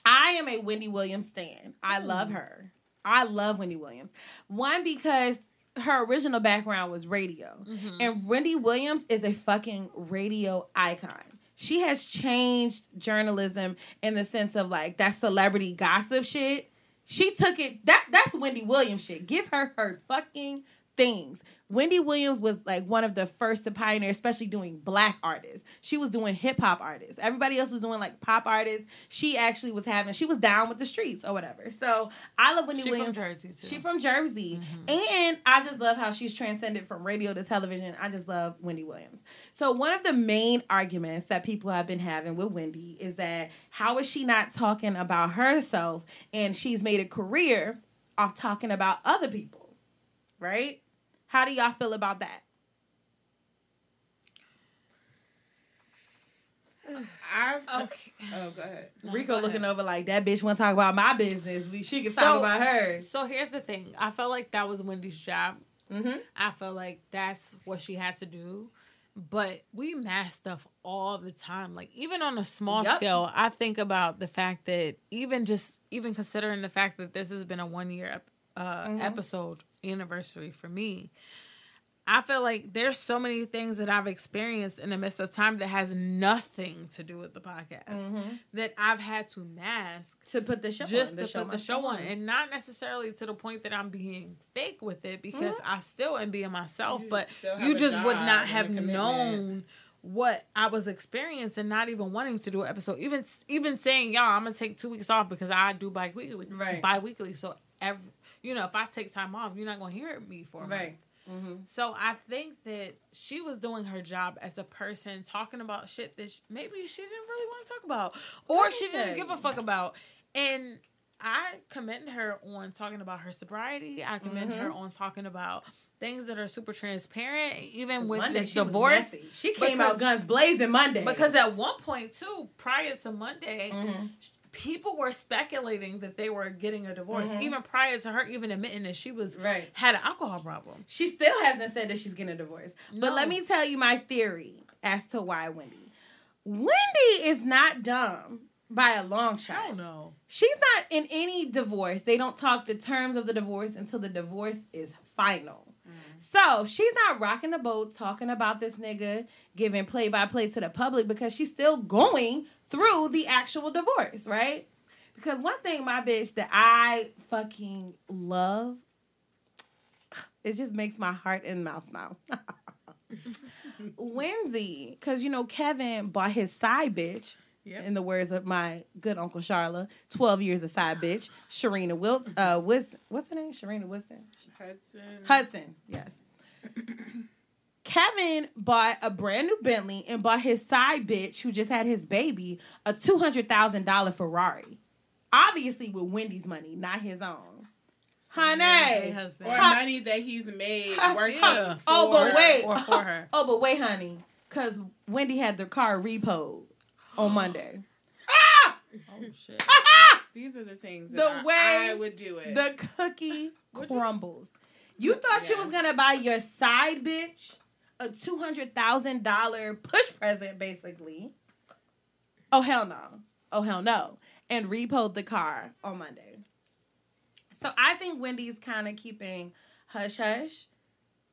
I am a Wendy Williams stan. I love her. I love Wendy Williams. One because her original background was radio, Mm-hmm. and Wendy Williams is a fucking radio icon. She has changed journalism in the sense of like that celebrity gossip shit. She took it that that's Wendy Williams shit. Give her her fucking things. Wendy Williams was like one of the first to pioneer, especially doing black artists. She was doing hip hop artists. Everybody else was doing like pop artists. She actually was having, she was down with the streets or whatever. So I love Wendy Williams. She from Jersey, too. She from Jersey. Mm-hmm. And I just love how she's transcended from radio to television. I just love Wendy Williams. So one of the main arguments that people have been having with Wendy is that how is she not talking about herself and she's made a career off talking about other people? Right? How do y'all feel about that? I've, Okay. oh, go ahead. Rico go looking ahead. over like that bitch want to talk about my business. We she can So- talk about hers. So here's the thing. I felt like that was Wendy's job. Mm-hmm. I felt like that's what she had to do. But we mass stuff all the time. Like even on a small Yup. scale, I think about the fact that even just even considering the fact that this has been a one year ep- uh, Mm-hmm. episode anniversary for me. I feel like there's so many things that I've experienced in the midst of time that has nothing to do with the podcast that I've had to mask To put the show just on. The to put the show go on and not necessarily to the point that i'm being fake with it because Mm-hmm. i still am being myself but you just would not have known what i was experiencing not even wanting to do an episode even even saying y'all i'm gonna take two weeks off because i do bi-weekly Right. bi-weekly so every you know if i take time off you're not gonna hear me for a Right. month. so I think that she was doing her job as a person, talking about shit that sh- maybe she didn't really want to talk about, or she didn't give a fuck about. And I commend her on talking about her sobriety. I commend her Mm-hmm. on talking about things that are super transparent, even with Monday, this she divorce. messy. She came Because- out guns blazing Monday. Because at one point too, prior to Monday, Mm-hmm. People were speculating that they were getting a divorce Mhm. even prior to her even admitting that she was Right. had an alcohol problem. She still hasn't said that she's getting a divorce. But let me tell you my theory as to why Wendy. Wendy is not dumb by a long shot. Hell no. She's not in any divorce. They don't talk the terms of the divorce until the divorce is final. So she's not rocking the boat talking about this nigga giving play by play to the public because she's still going through the actual divorce, right? Because one thing, my bitch, that I fucking love, it just makes my heart and mouth now. Wendy, because you know Kevin bought his side bitch. In the words of my good uncle Charla, twelve years a side bitch, Sharina Wilt, uh, Wis, what's her name? Sharina Wilson. Hudson. Hudson, yes. Kevin bought a brand new Bentley and bought his side bitch, who just had his baby, a two hundred thousand dollar Ferrari. Obviously, with Wendy's money, not his own. Honey, Or Hon- money that he's made working Yeah. for Oh, but wait. Or for her. Oh, but wait, honey, because Wendy had the car repoed on Monday. ah! Oh shit. These are the things The that I, way I would do it. The cookie crumbles. You thought you was gonna buy your side bitch a two hundred thousand dollar push present, basically. Oh hell no! Oh hell no! And repoed the car on Monday. So I think Wendy's kind of keeping hush hush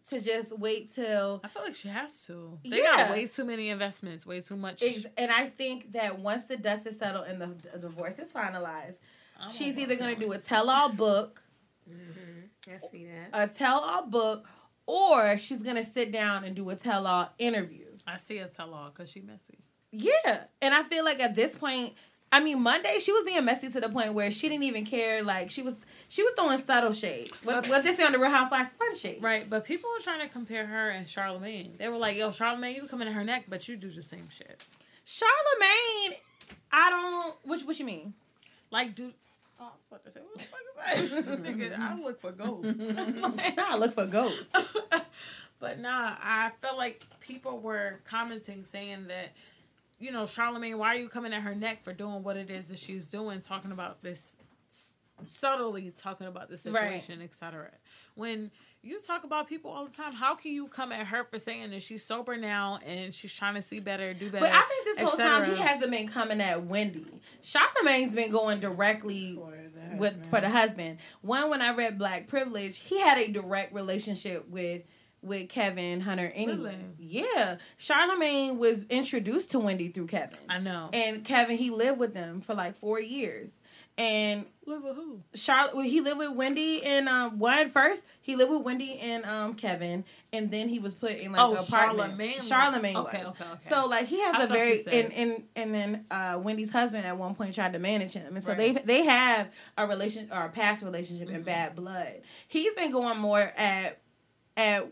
to just wait till I feel like she has to. They Yeah. got way too many investments, way too much. And I think that once the dust is settled and the, the divorce is finalized, she's either going to do a tell all book, mm-hmm. I see that. a tell all book, or she's going to sit down and do a tell all interview. I see a tell all because she messy. Yeah. And I feel like at this point, I mean, Monday she was being messy to the point where she didn't even care. Like she was, she was throwing subtle shade. What, what they say on the Real Housewives, fun shade. Right, but people were trying to compare her and Charlamagne. They were like, "Yo, Charlamagne, you come in her neck, but you do the same shit." Charlamagne, I don't. What what you mean? Like, do oh, I was about to say, what the fuck is that? Nigga, I look for ghosts. I look for ghosts. but nah, I felt like people were commenting saying that, you know, Charlamagne, why are you coming at her neck for doing what it is that she's doing, talking about this subtly talking about the Right. situation, etc. When you talk about people all the time, how can you come at her for saying that she's sober now and she's trying to see better, do better? But I think this whole time he hasn't been coming at Wendy. Charlamagne's been going directly with for the husband. One when I read Black Privilege, he had a direct relationship with with Kevin Hunter anyway. Yeah. Charlamagne was introduced to Wendy through Kevin. I know. And Kevin, he lived with them for like four years. And live with who? Charlotte. Well, he lived with Wendy and um one first. He lived with Wendy and um Kevin, and then he was put in like Oh, an apartment. Charlamagne Charlamagne. okay, okay, okay. So like he has I a very and and and then uh Wendy's husband at one point tried to manage him, and so Right. they they have a relation or a past relationship Mm-hmm. in bad blood. He's been going more at at.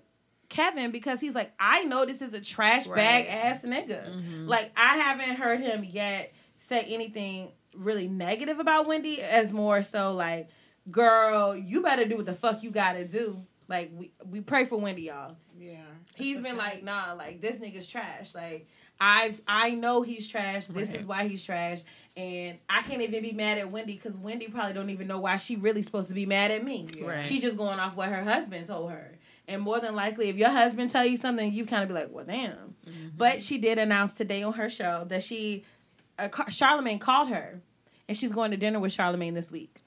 Kevin, because he's like, I know this is a trash bag ass nigga. Mhm. Like, I haven't heard him yet say anything really negative about Wendy, as more so like, girl, you better do what the fuck you gotta do. Like, we, we pray for Wendy, y'all. Yeah. He's been like, nah, like, this nigga's trash. Like, I've, I know he's trash. This Right. is why he's trash. And I can't even be mad at Wendy because Wendy probably don't even know why she really supposed to be mad at me. Right. She just going off what her husband told her. And more than likely, if your husband tell you something, you kind of be like, well, damn. Mm-hmm. But she did announce today on her show that she, uh, Charlamagne called her, and she's going to dinner with Charlamagne this week.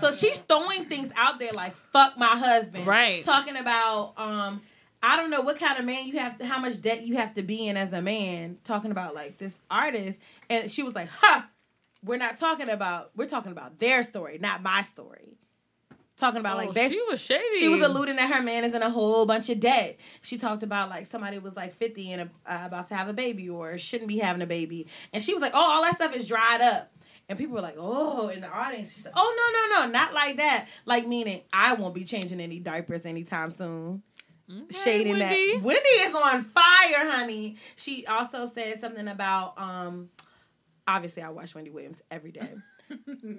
So she's throwing things out there like "fuck my husband," Right. Talking about, um, I don't know what kind of man you have to, how much debt you have to be in as a man. Talking about like this artist, and she was like, "Ha, we're not talking about, we're talking about their story, not my story." Talking about Oh, like she was shady. She was alluding that her man is in a whole bunch of debt. She talked about like somebody was like fifty and uh, about to have a baby or shouldn't be having a baby, and she was like, "Oh, all that stuff is dried up." And people were like, "Oh!" In the audience, she said, "Oh no, no, no, not like that. Like meaning I won't be changing any diapers anytime soon." Shading Wendy. that Wendy is on fire, honey. She also said something about um. Obviously, I watch Wendy Williams every day.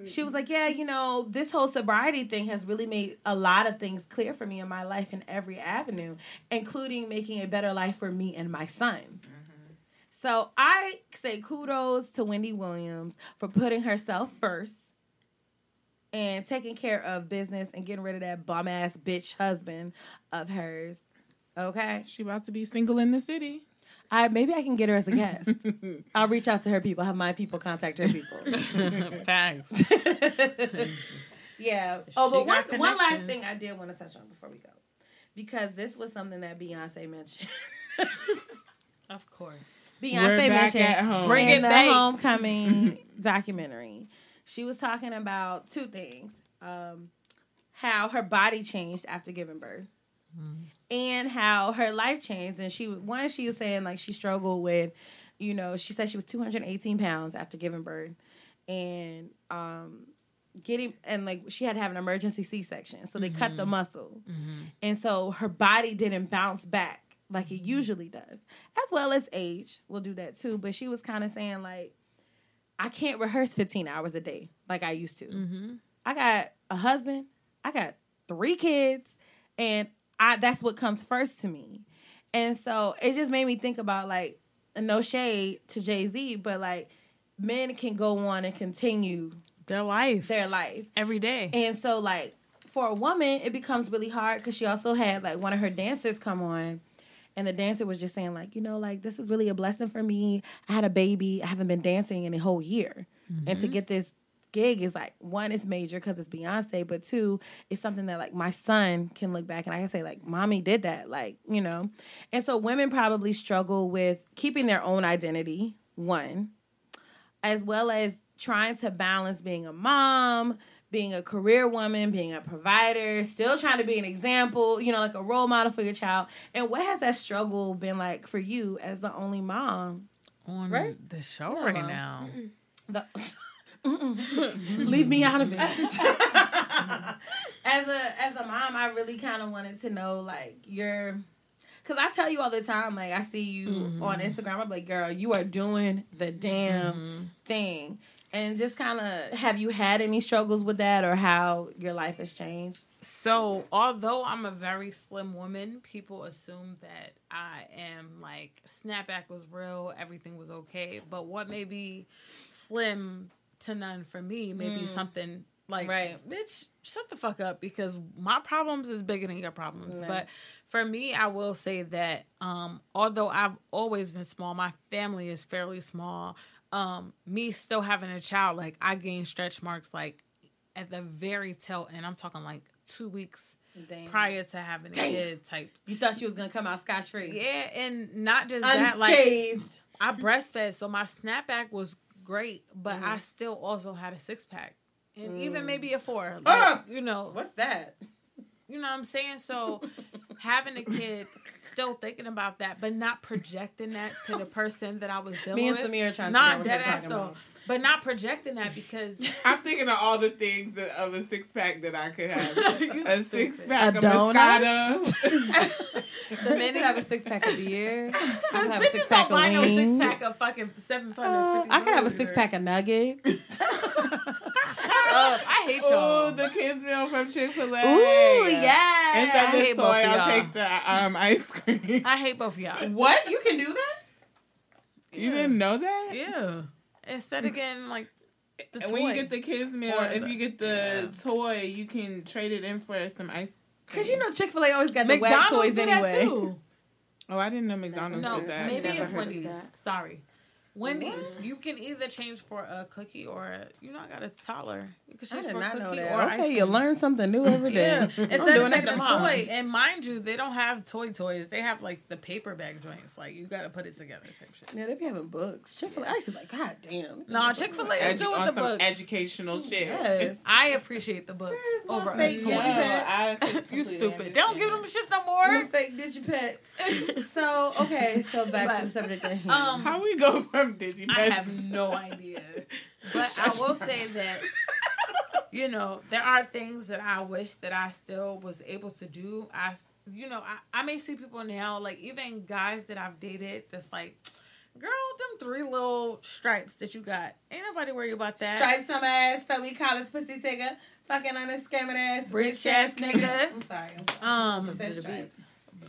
She was like, Yeah, you know, this whole sobriety thing has really made a lot of things clear for me in my life in every avenue, including making a better life for me and my son. Mm-hmm. So I say kudos to Wendy Williams for putting herself first and taking care of business and getting rid of that bum ass bitch husband of hers. Okay. She about to be single in the city. I maybe I can get her as a guest. I'll reach out to her people, have my people contact her people. Facts. Yeah. Oh, She but one, one last thing I did want to touch on before we go. Because this was something that Beyonce mentioned. Of course. We're Beyonce back mentioned at home. Bring in it the back. homecoming documentary. She was talking about two things. Um, how her body changed after giving birth. And how her life changed. And she one, she was saying like she struggled with, you know, she said she was 218 pounds after giving birth. And um getting and like she had to have an emergency C-section. So they cut the mm-hmm. muscle. Mm-hmm. And so her body didn't bounce back like it mm-hmm. usually does. As well as age will do that too. But she was kind of saying like I can't rehearse 15 hours a day like I used to. I got a husband, I got three kids, and I that's what comes first to me. And so it just made me think about like no shade to Jay-Z, but like men can go on and continue Their life. their life. Every day. And so, like, for a woman, it becomes really hard because she also had, like, one of her dancers come on. And the dancer was just saying, like, you know, like, this is really a blessing for me. I had a baby. I haven't been dancing in a whole year. And to mm-hmm. get this gig is like, one, it's major because it's Beyonce. But two, it's something that, like, my son can look back and I can say, like, mommy did that. Like, you know. And so women probably struggle with keeping their own identity, one as well as trying to balance being a mom, being a career woman, being a provider, still trying to be an example, you know, like a role model for your child. And what has that struggle been like for you as the only mom? on Right? the show Yeah, right Mom. now. The Leave me out of it. as a as a mom, I really kind of wanted to know like your Cause I tell you all the time, like I see you mm-hmm. on Instagram, I'm like, girl, you are doing the damn mm-hmm. thing. And just kind of, have you had any struggles with that, or how your life has changed? So, although I'm a very slim woman, people assume that I am like snapback was real, everything was okay. But what may be slim to none for me may be something like, Right. bitch, shut the fuck up because my problems is bigger than your problems. Right. But for me, I will say that um, although I've always been small, my family is fairly small. Um, me still having a child, like I gained stretch marks like at the very tail end. I'm talking like two weeks Damn. prior to having a kid type. You thought she was gonna come out scotch free, Yeah, and not just that, like. I breastfed, so my snapback was great, but Mm-hmm. I still also had a six pack. And even maybe a four. Like, Ah! you know, What's that? you know what I'm saying? So having a kid, still thinking about that, but not projecting that to the person that I was dealing Me and. Samir are trying to not what dead ass though. about. But not projecting that because I'm thinking of all the things that, of a six pack that I could have. A stupid. six pack A of donut? Moscato. The minute I have a six pack of beer, I could have a six pack of buy no wings. six pack of fucking seven hundred Uh. I could have a six pack of nuggets. Up. I hate y'all. Oh, the kids meal from Chick Fil A. Ooh, yeah. Instead I of hate soy, both of I'll y'all. take the um, ice cream. I hate both of y'all. What? You can do that? You didn't know that? Yeah. Instead of getting like the And toy. when you get the kids meal, Or if the- you get the toy, you can trade it in for some ice cream. Because you know Chick Fil A always got the whack McDonald's toys do that anyway. too. Oh, I didn't know McDonald's No, did that. maybe Never it's heard of Wendy's. that. Sorry. Wendy's, you can either change for a cookie or you know I got a toddler. You can I change did for a not cookie know or that. ice Okay, you learn something new every day. Yeah, I'm instead of doing that taking a toy, and mind you, they don't have toy toys. They have like the paper bag joints. Like you got to put it together type shit. Yeah, they be having books. Chick Fil A, I used to be like, God damn. No, Chick Fil A is Edu- with the some books. educational shit. Yes. I appreciate the books Where's over a toy. No, Digipet? I you stupid. They don't give them understand. shit no Or more. fake digipet. so okay, so back to the subject at hand. Um, How we go from Digipet? I have no idea. But I will say that, you know, there are things that I wish that I still was able to do. I you know, I, I may see people now, like even guys that I've dated, that's like, girl, them three little stripes that you got, ain't nobody worry about that. Stripe some ass, so we call it pussy tigger. Fucking on this scamming ass, Rich ass nigga. I'm sorry. Um, Said stripes.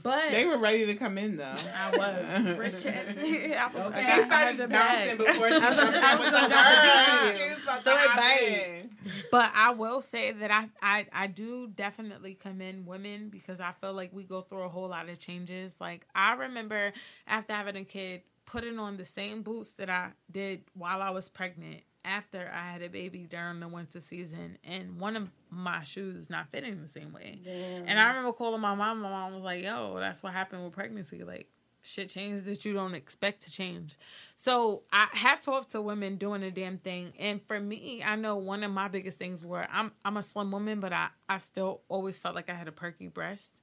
But They were ready to come in though. I was. Rich. I was. Okay. I She started your bouncing bag. before she I was- jumped I in with gonna the drop bird. beat. She was about to Throw it hop back. in. But I will say that I, I I do definitely commend women because I feel like we go through a whole lot of changes. Like I remember after having a kid, putting on the same boots that I did while I was pregnant after I had a baby during the winter season, and one of my shoes not fitting the same way. And I remember calling my mom. My mom was like, "Yo, that's what happened with pregnancy. Like." Shit changes that you don't expect to change. So I hats off to women doing the damn thing. And for me, I know one of my biggest things were I'm I'm a slim woman, but I, I still always felt like I had a perky breast.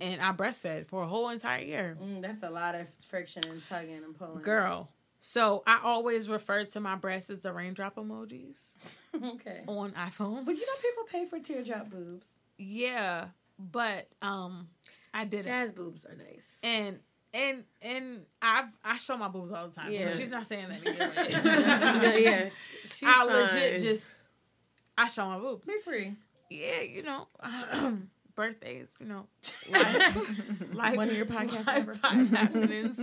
And I breastfed for a whole entire year. Mm, that's a lot of friction and tugging and pulling. Girl. So I always refer to my breasts as the raindrop emojis okay. on iPhone. But you know, people pay for teardrop boobs. Yeah. But um I did it. Jazz boobs are nice. And and and I've I show my boobs all the time. Yeah. So she's not saying that again. yeah, yeah. She's I legit fine. just I show my boobs. Be free. Yeah, you know, birthdays, you know, life, life One of your podcast life happenings.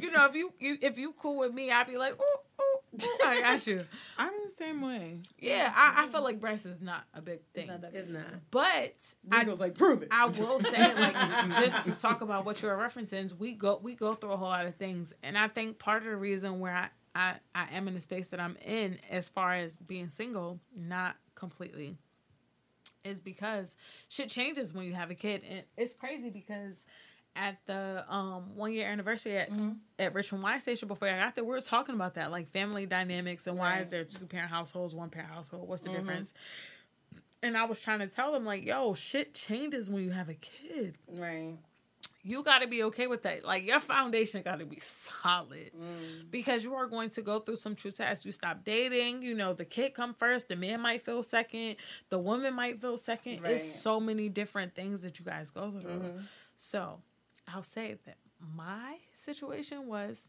you know, if you, you if you cool with me, I'd be like, ooh, ooh, ooh, I got you. I'm the same way. Yeah, I, I feel like breast is not a big thing, It's not. but I was like, prove it. I will say, like, just to talk about what you're referencing, we go we go through a whole lot of things, and I think part of the reason where I I, I am in the space that I'm in, as far as being single, not completely, is because shit changes when you have a kid, and it's crazy because at the um one year anniversary at, at Richmond Y Station before I got there, we were talking about that, like family dynamics and why is there two parent households, one parent household, what's the difference? And I was trying to tell them like, yo, shit changes when you have a kid. Right. You got to be okay with that. Like your foundation got to be solid mm. because you are going to go through some true tests. You stop dating, you know, the kid come first, the man might feel second, the woman might feel second. Right. It's so many different things that you guys go through. Mm-hmm. So, I'll say that my situation was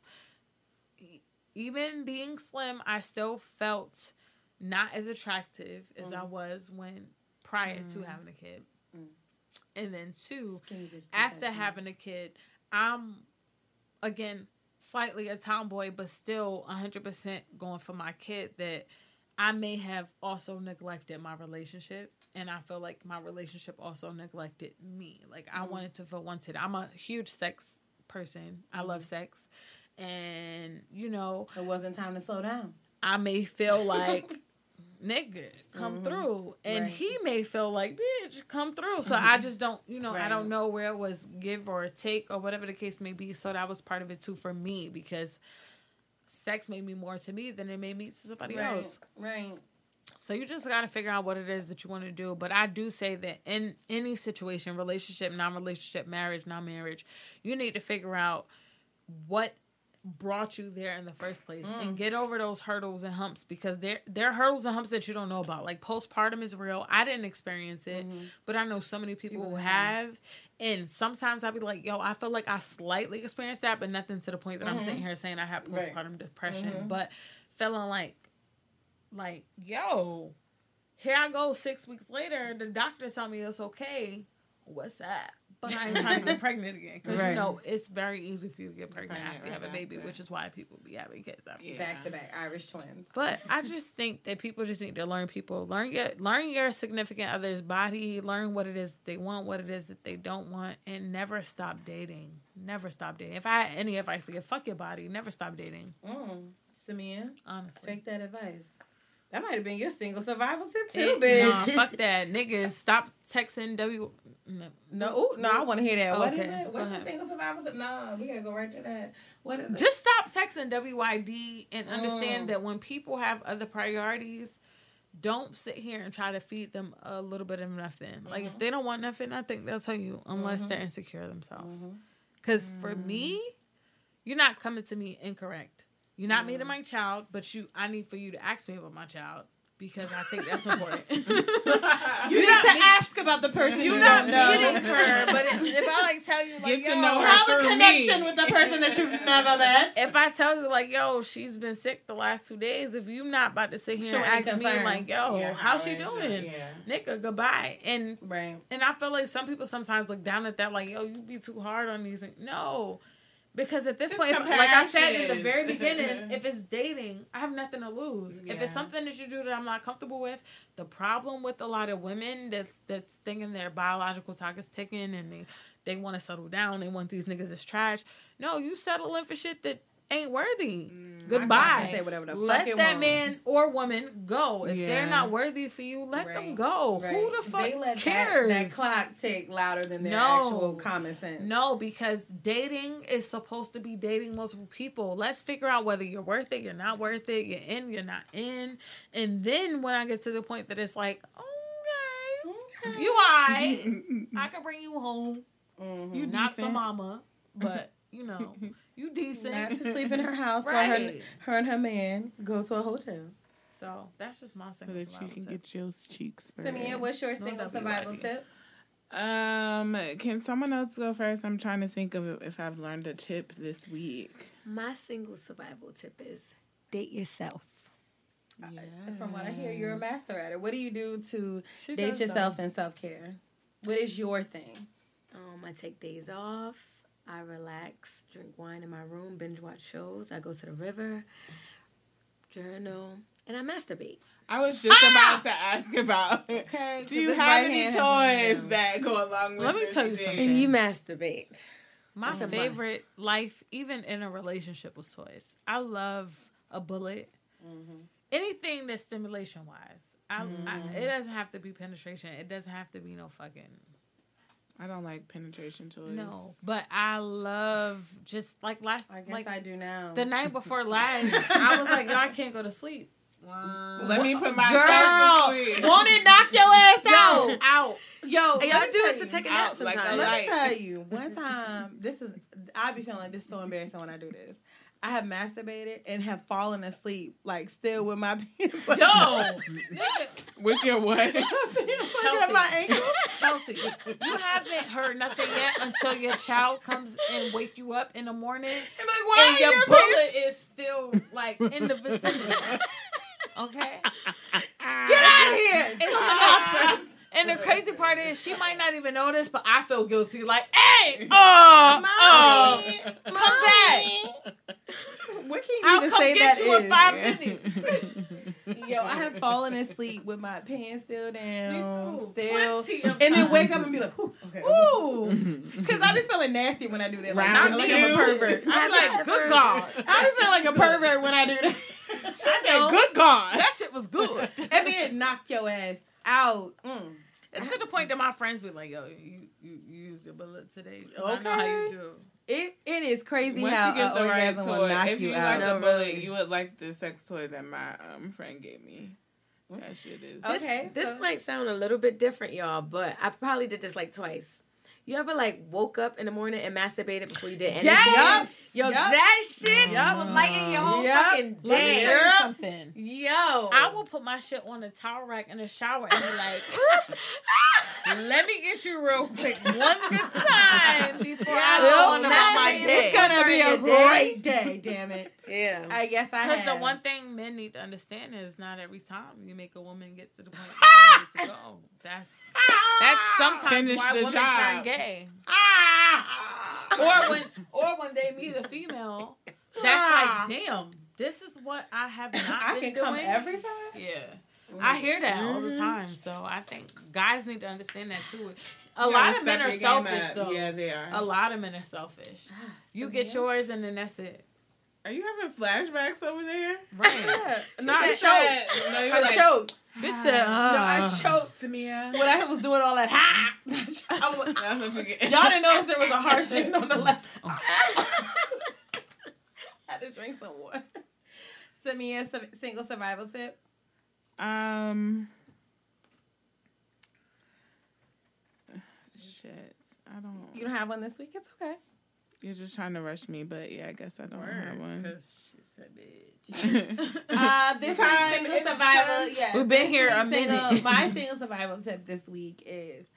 even being slim, I still felt not as attractive as I mm-hmm. was when prior to mm-hmm. having a kid. And then two, after having a kid, I'm again slightly a tomboy, but still 100% going for my kid that I may have also neglected my relationship. And I feel like my relationship also neglected me. Like, I mm-hmm. wanted to feel wanted. I'm a huge sex person, I love mm-hmm. sex. And, you know, It wasn't time to slow down. I may feel like, nigga, come mm-hmm. through. And Right. he may feel like, bitch, come through. So I mm-hmm. just don't, you know, I don't know where it was give or take or whatever the case may be. So that was part of it too for me because sex made me more to me than it made me to somebody Right. else. Right. So you just got to figure out what it is that you want to do. But I do say that in any situation, relationship, non-relationship, marriage, non-marriage, you need to figure out what brought you there in the first place and mm. get over those hurdles and humps because there there are hurdles and humps that you don't know about. Like postpartum is real. I didn't experience it, mm-hmm. but I know so many people, who have. And sometimes I'll be like, yo, I feel like I slightly experienced that, but nothing to the point that I'm sitting mm-hmm. here saying I have Right. postpartum depression. Mm-hmm. But feeling like like, yo, here I go six weeks later. The doctor told me it's okay. What's that? But I ain't trying to get pregnant again because Right. you know it's very easy for you to get pregnant Pregnant after you have a baby, after. which is why people be having kids after. Yeah. Back to back Irish twins. But I just think that people just need to learn people learn your learn your significant other's body, learn what it is they want, what it is that they don't want, and never stop dating. Never stop dating. If I had any advice to give, fuck your body. Never stop dating. Mm. Samia, Honestly. take that advice. That might have been your single survival tip too, It- bitch. Nah, fuck that. Niggas, stop texting W. No. No, ooh, no, I want to hear that. What is Okay, it? go What's your ahead. single survival tip? No, we gotta go right to that. What is it? Just stop texting WYD and understand Mm. that when people have other priorities, don't sit here and try to feed them a little bit of nothing. Like Mm-hmm. if they don't want nothing, I think they'll tell you unless they're insecure themselves. Mm-hmm. Because for me, you're not coming to me incorrect. You're not Mm. meeting my child, but you I need for you to ask me about my child. because I think that's important. You need to ask about the person you You're don't know. meeting her, but if, if I like tell you like Get to yo, know her Have a connection me. with the person that you've never met. if I tell you like yo, she's been sick the last two days, if you're not about to sit here Showing and ask me like yo, Yeah, how's she doing? Yeah. Nigga, goodbye. And Right. and I feel like some people sometimes look down at that like yo, you be too hard on these. No. Because at this It's point, like I said in the very beginning, if it's dating, I have nothing to lose. If it's something that you do that I'm not comfortable with, the problem with a lot of women that's that's thinking their biological clock is ticking and they they want to settle down, they want these niggas as trash. No, you settling for shit that ain't worthy. Mm, Goodbye. say whatever the fuck let it that want. man or woman go. If they're not worthy for you, let them go. Right. Who the fuck they let cares? That, that clock tick louder than their No. actual common sense. No, because dating is supposed to be dating multiple people. Let's figure out whether you're worth it, you're not worth it, you're in, you're not in. And then when I get to the point that it's like, okay, you alright. I can bring you home. Mm-hmm. You not so decent. mama, but you know, you decent. Not to sleep in her house while her, Right. her and her man go to a hotel. So that's just my single So single that you survival can tip. get your cheeks burned. Simeon, what's your single WYD. survival tip? Um, can someone else go first? I'm trying to think of if I've learned a tip this week. My single survival tip is date yourself. From what I hear, you're a master at it. What do you do to She date yourself and self care? What is your thing? Um, I take days off. I relax, drink wine in my room, binge watch shows. I go to the river, journal, and I masturbate. I was just ah! about to ask about. Okay. Do you have any toys that go along with Let me this tell you thing? something. And you masturbate. My It's a must. favorite life, even in a relationship, was toys. I love a bullet. Anything that's stimulation wise. I, I, it doesn't have to be penetration. It doesn't have to be no fucking I don't like penetration toys. no. But I love just like last I guess like I do now. the night before last. I was like, yo, I can't go to sleep. Let me put my Girl, to sleep. won't it knock your ass out? Out. Yo, Hey, let y'all do it to take a nap Out like a sometimes. Let me tell you, one time, this is, I be feeling like this is so embarrassing when I do this. I have masturbated and have fallen asleep, like still with my pants. Like, Yo, With your what? at my ankle. Chelsea, you haven't heard nothing yet until your child comes and wake you up in the morning I'm like, why and your your bullet is still like in the vicinity. Okay. Get out of here! It's and the crazy part is she might not even this, but I feel guilty. Like, hey, Oh, oh, come come back. What can you I'll even come say get that you in five minutes. Yo, I have fallen asleep with my pants still down, Me too. still, Plenty of and then wake up and be like, Ooh, okay, Ooh. because I be feeling nasty when I do that. Like, Round not like I'm a you. pervert. I'm like, good God. I be feeling like a pervert when I do that. I said, good God. That shit was good. I mean, it knock your ass out. Mm. It's to the point that my friends be like, yo, you, you, you used your bullet today. 'Cause I know how Okay. you do. It it is crazy Once how you get an the right orgasm will toy, knock if you, you out. like No, a bullet, really. you would like the sex toy that my um, friend gave me. That shit is. This, Okay, this so- might sound a little bit different, y'all, but I probably did this like twice. You ever like woke up in the morning and masturbated before you did anything? Yes! Yo, Yup. that shit Yup. was lighting your whole Yup. fucking Let me day. tell something. Yo. I will put my shit on the towel rack in the shower and be like, let me get you real quick one good time before I go on about my day. It's gonna be a Starting day. great day. Damn it! Yeah. I guess I Because the one thing men need to understand is not every time you make a woman get to the point where they to go. That's that's ah! sometimes Finish why the women turn job. gay. Ah! or when or when they meet a female, that's like, ah! damn, this is what I have not I been can come doing. every time. Yeah. I hear that all the mm-hmm. time, so I think guys need to understand that too. A You lot of men are selfish, up. though. Yeah, they are. A lot of men are selfish. Ah, you get yours, and then that's it. Are you having flashbacks over there? Right? Yeah. No, I You No, you were I like, choked. Bitch said, uh, No, I choked. Tamia. When I was doing all that, ha! Ah. I was like, That's what you get. Y'all didn't notice there was a harsh shade on the left. Oh. I had to drink some water. Send me a single survival tip. Um. Shit. I don't. You don't have one this week. It's okay. You're just trying to rush me, but yeah, I guess I don't have one. Because she's a bitch. Uh, this Time week's single is survival. time. Yes, We've been here a single- minute. my single survival tip this week is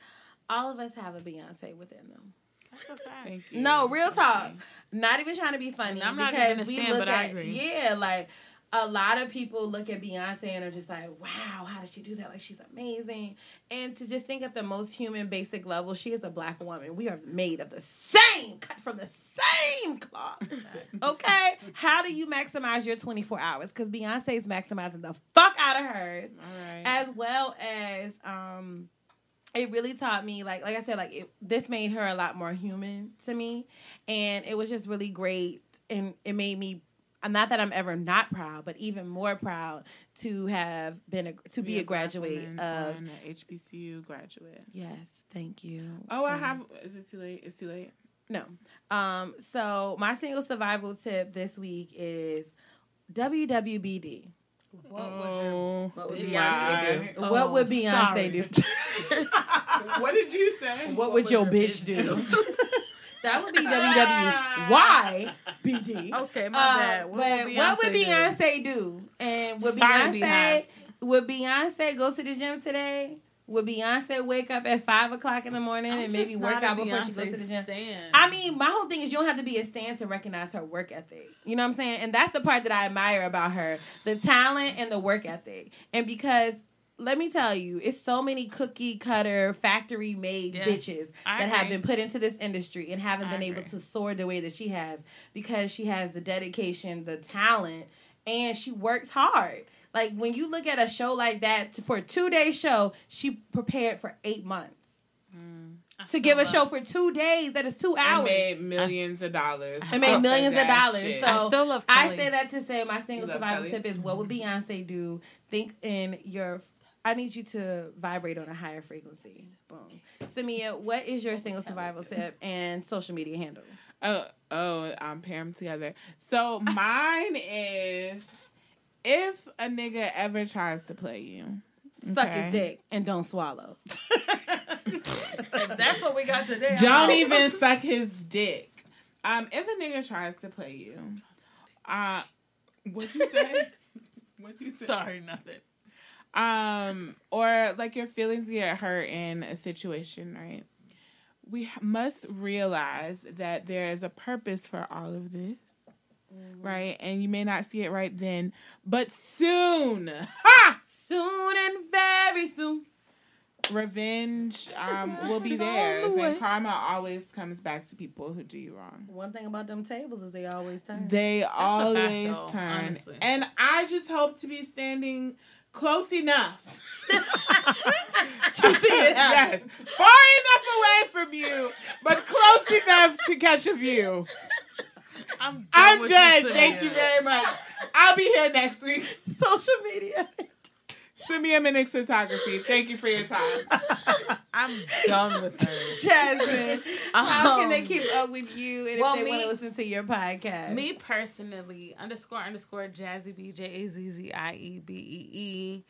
all of us have a Beyonce within them. That's a fact. Thank you. No, real talk. Not even trying to be funny. And I'm not because even a we look but I at agree. yeah, like a lot of people look at Beyonce and are just like, wow, how does she do that? Like she's amazing. And to just think at the most human basic level, she is a black woman. We are made of the same, cut from the same cloth. okay? How do you maximize your 24 hours? Because Beyonce is maximizing the fuck out of hers All right. as well as um it really taught me like like I said like it, this made her a lot more human to me and it was just really great and it made me not that I'm ever not proud but even more proud to have been a, to be, a black graduate of on a HBCU graduate. yes thank you Oh, I have. Is it too late? It's too late. no um so my single survival tip this week is WWBD What would your Oh, What would Bitch. Beyonce do? Oh, what would Beyonce sorry. do what did you say? What, would your bitch do? that would be WWYBD. Okay, my Uh, bad. What but would what would Beyonce do? Do? And would Sorry, Beyonce would Beyonce go to the gym today? Would Beyonce wake up at five o'clock in the morning and maybe work out before she goes to the gym? I mean, my whole thing is you don't have to be a stan to recognize her work ethic. You know what I'm saying? And that's the part that I admire about her the talent and the work ethic. And because, let me tell you, it's so many cookie cutter, factory made Yes, bitches I that have been put into this industry and haven't I been able to soar the way that she has because she has the dedication, the talent, and she works hard. Like when you look at a show like that for a two day show, she prepared for eight months mm, to give a show for two days. That is two I hours. made millions of dollars. I made millions of dollars. shit. So I still love I say that to say my single love survival Kelly? tip is what would mm-hmm. Beyonce do? Think in your. I need you to vibrate on a higher frequency. Boom. Samia, what is your single survival tip and social media handle? Oh, oh, um, pair them together. So mine is if a nigga ever tries to play you, Suck Okay. his dick and don't swallow. That's what we got today. don't even suck his dick. Um, if a nigga tries to play you, uh, what you say? what you say? Sorry, nothing. Um, or like your feelings get hurt in a situation, right? We must realize that there is a purpose for all of this, right? And you may not see it right then, but soon, ha! Soon and very soon. Revenge um, will be It's on theirs, the and karma always comes back to people who do you wrong. One thing about them tables is they always turn. They always though, turn, honestly. and I just hope to be standing close enough. to see it happen. yes, far enough away from you, but close enough to catch a view. I'm done I'm done. Thank you very much. I'll be here next week. Social media. Send me a Minix photography. Thank you for your time. I'm done with her. Jasmine, how can they Um, keep up with you and well, if they want to listen to your podcast? Me personally, underscore underscore Jazzy B J A Z Z I E B E E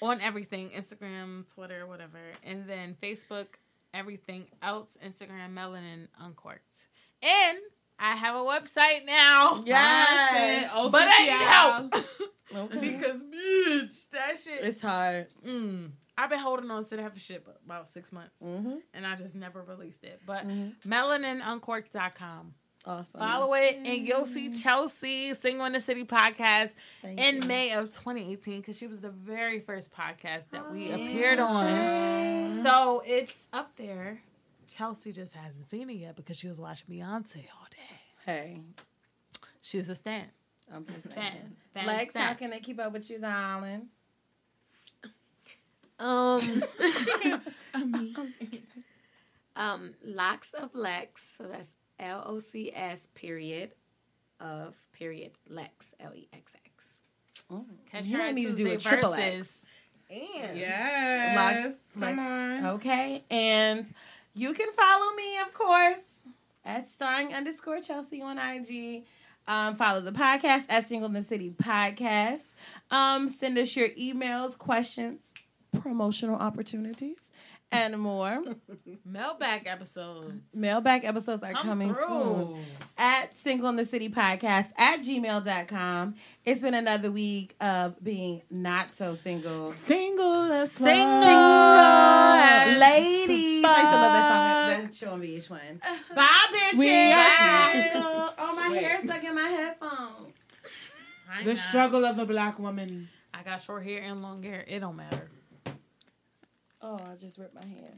on everything Instagram, Twitter, whatever, and then Facebook, everything else Instagram, Melanin Uncorked, and I have a website now. Yes. Oh, but I Official. need help Okay. because bitch, that shit. It's hard. Mm, I've been holding on to that for shit about six months, Mm-hmm. and I just never released it. But Mhm. melaninuncorked.com. Awesome. Follow it, and you'll see Chelsea Single in the City podcast Thank in you. May of 2018 because she was the very first podcast that we appeared on. So it's up there. Chelsea just hasn't seen it yet because she was watching Beyonce all day. Hey, She's a stan. I'm just saying. Fan. Fan Lex, stan. how can they keep up with you, darling? Um, excuse me. um, Locs of Lex. So that's L O C S period of period Lex L E X X. Catch You her might at need to do Tuesday a triple X. And Yes. Lots- Come like- on. Okay, and you can follow me, of course, at starring underscore Chelsea on IG. Um, follow the podcast at Single in the City Podcast. Um, send us your emails, questions, promotional opportunities and more. Mailbag episodes. Mailbag episodes are Come coming through. soon. At Single in the City Podcast at gmail.com. It's been another week of being not so single. Single as Single. Single. Ladies. I used to love that song. That's showing VH1. Bye, bitches. We are Oh, my Wait. hair's stuck in my headphones. I The not. struggle of a black woman. I got short hair and long hair. It don't matter. Oh, I just ripped my hair.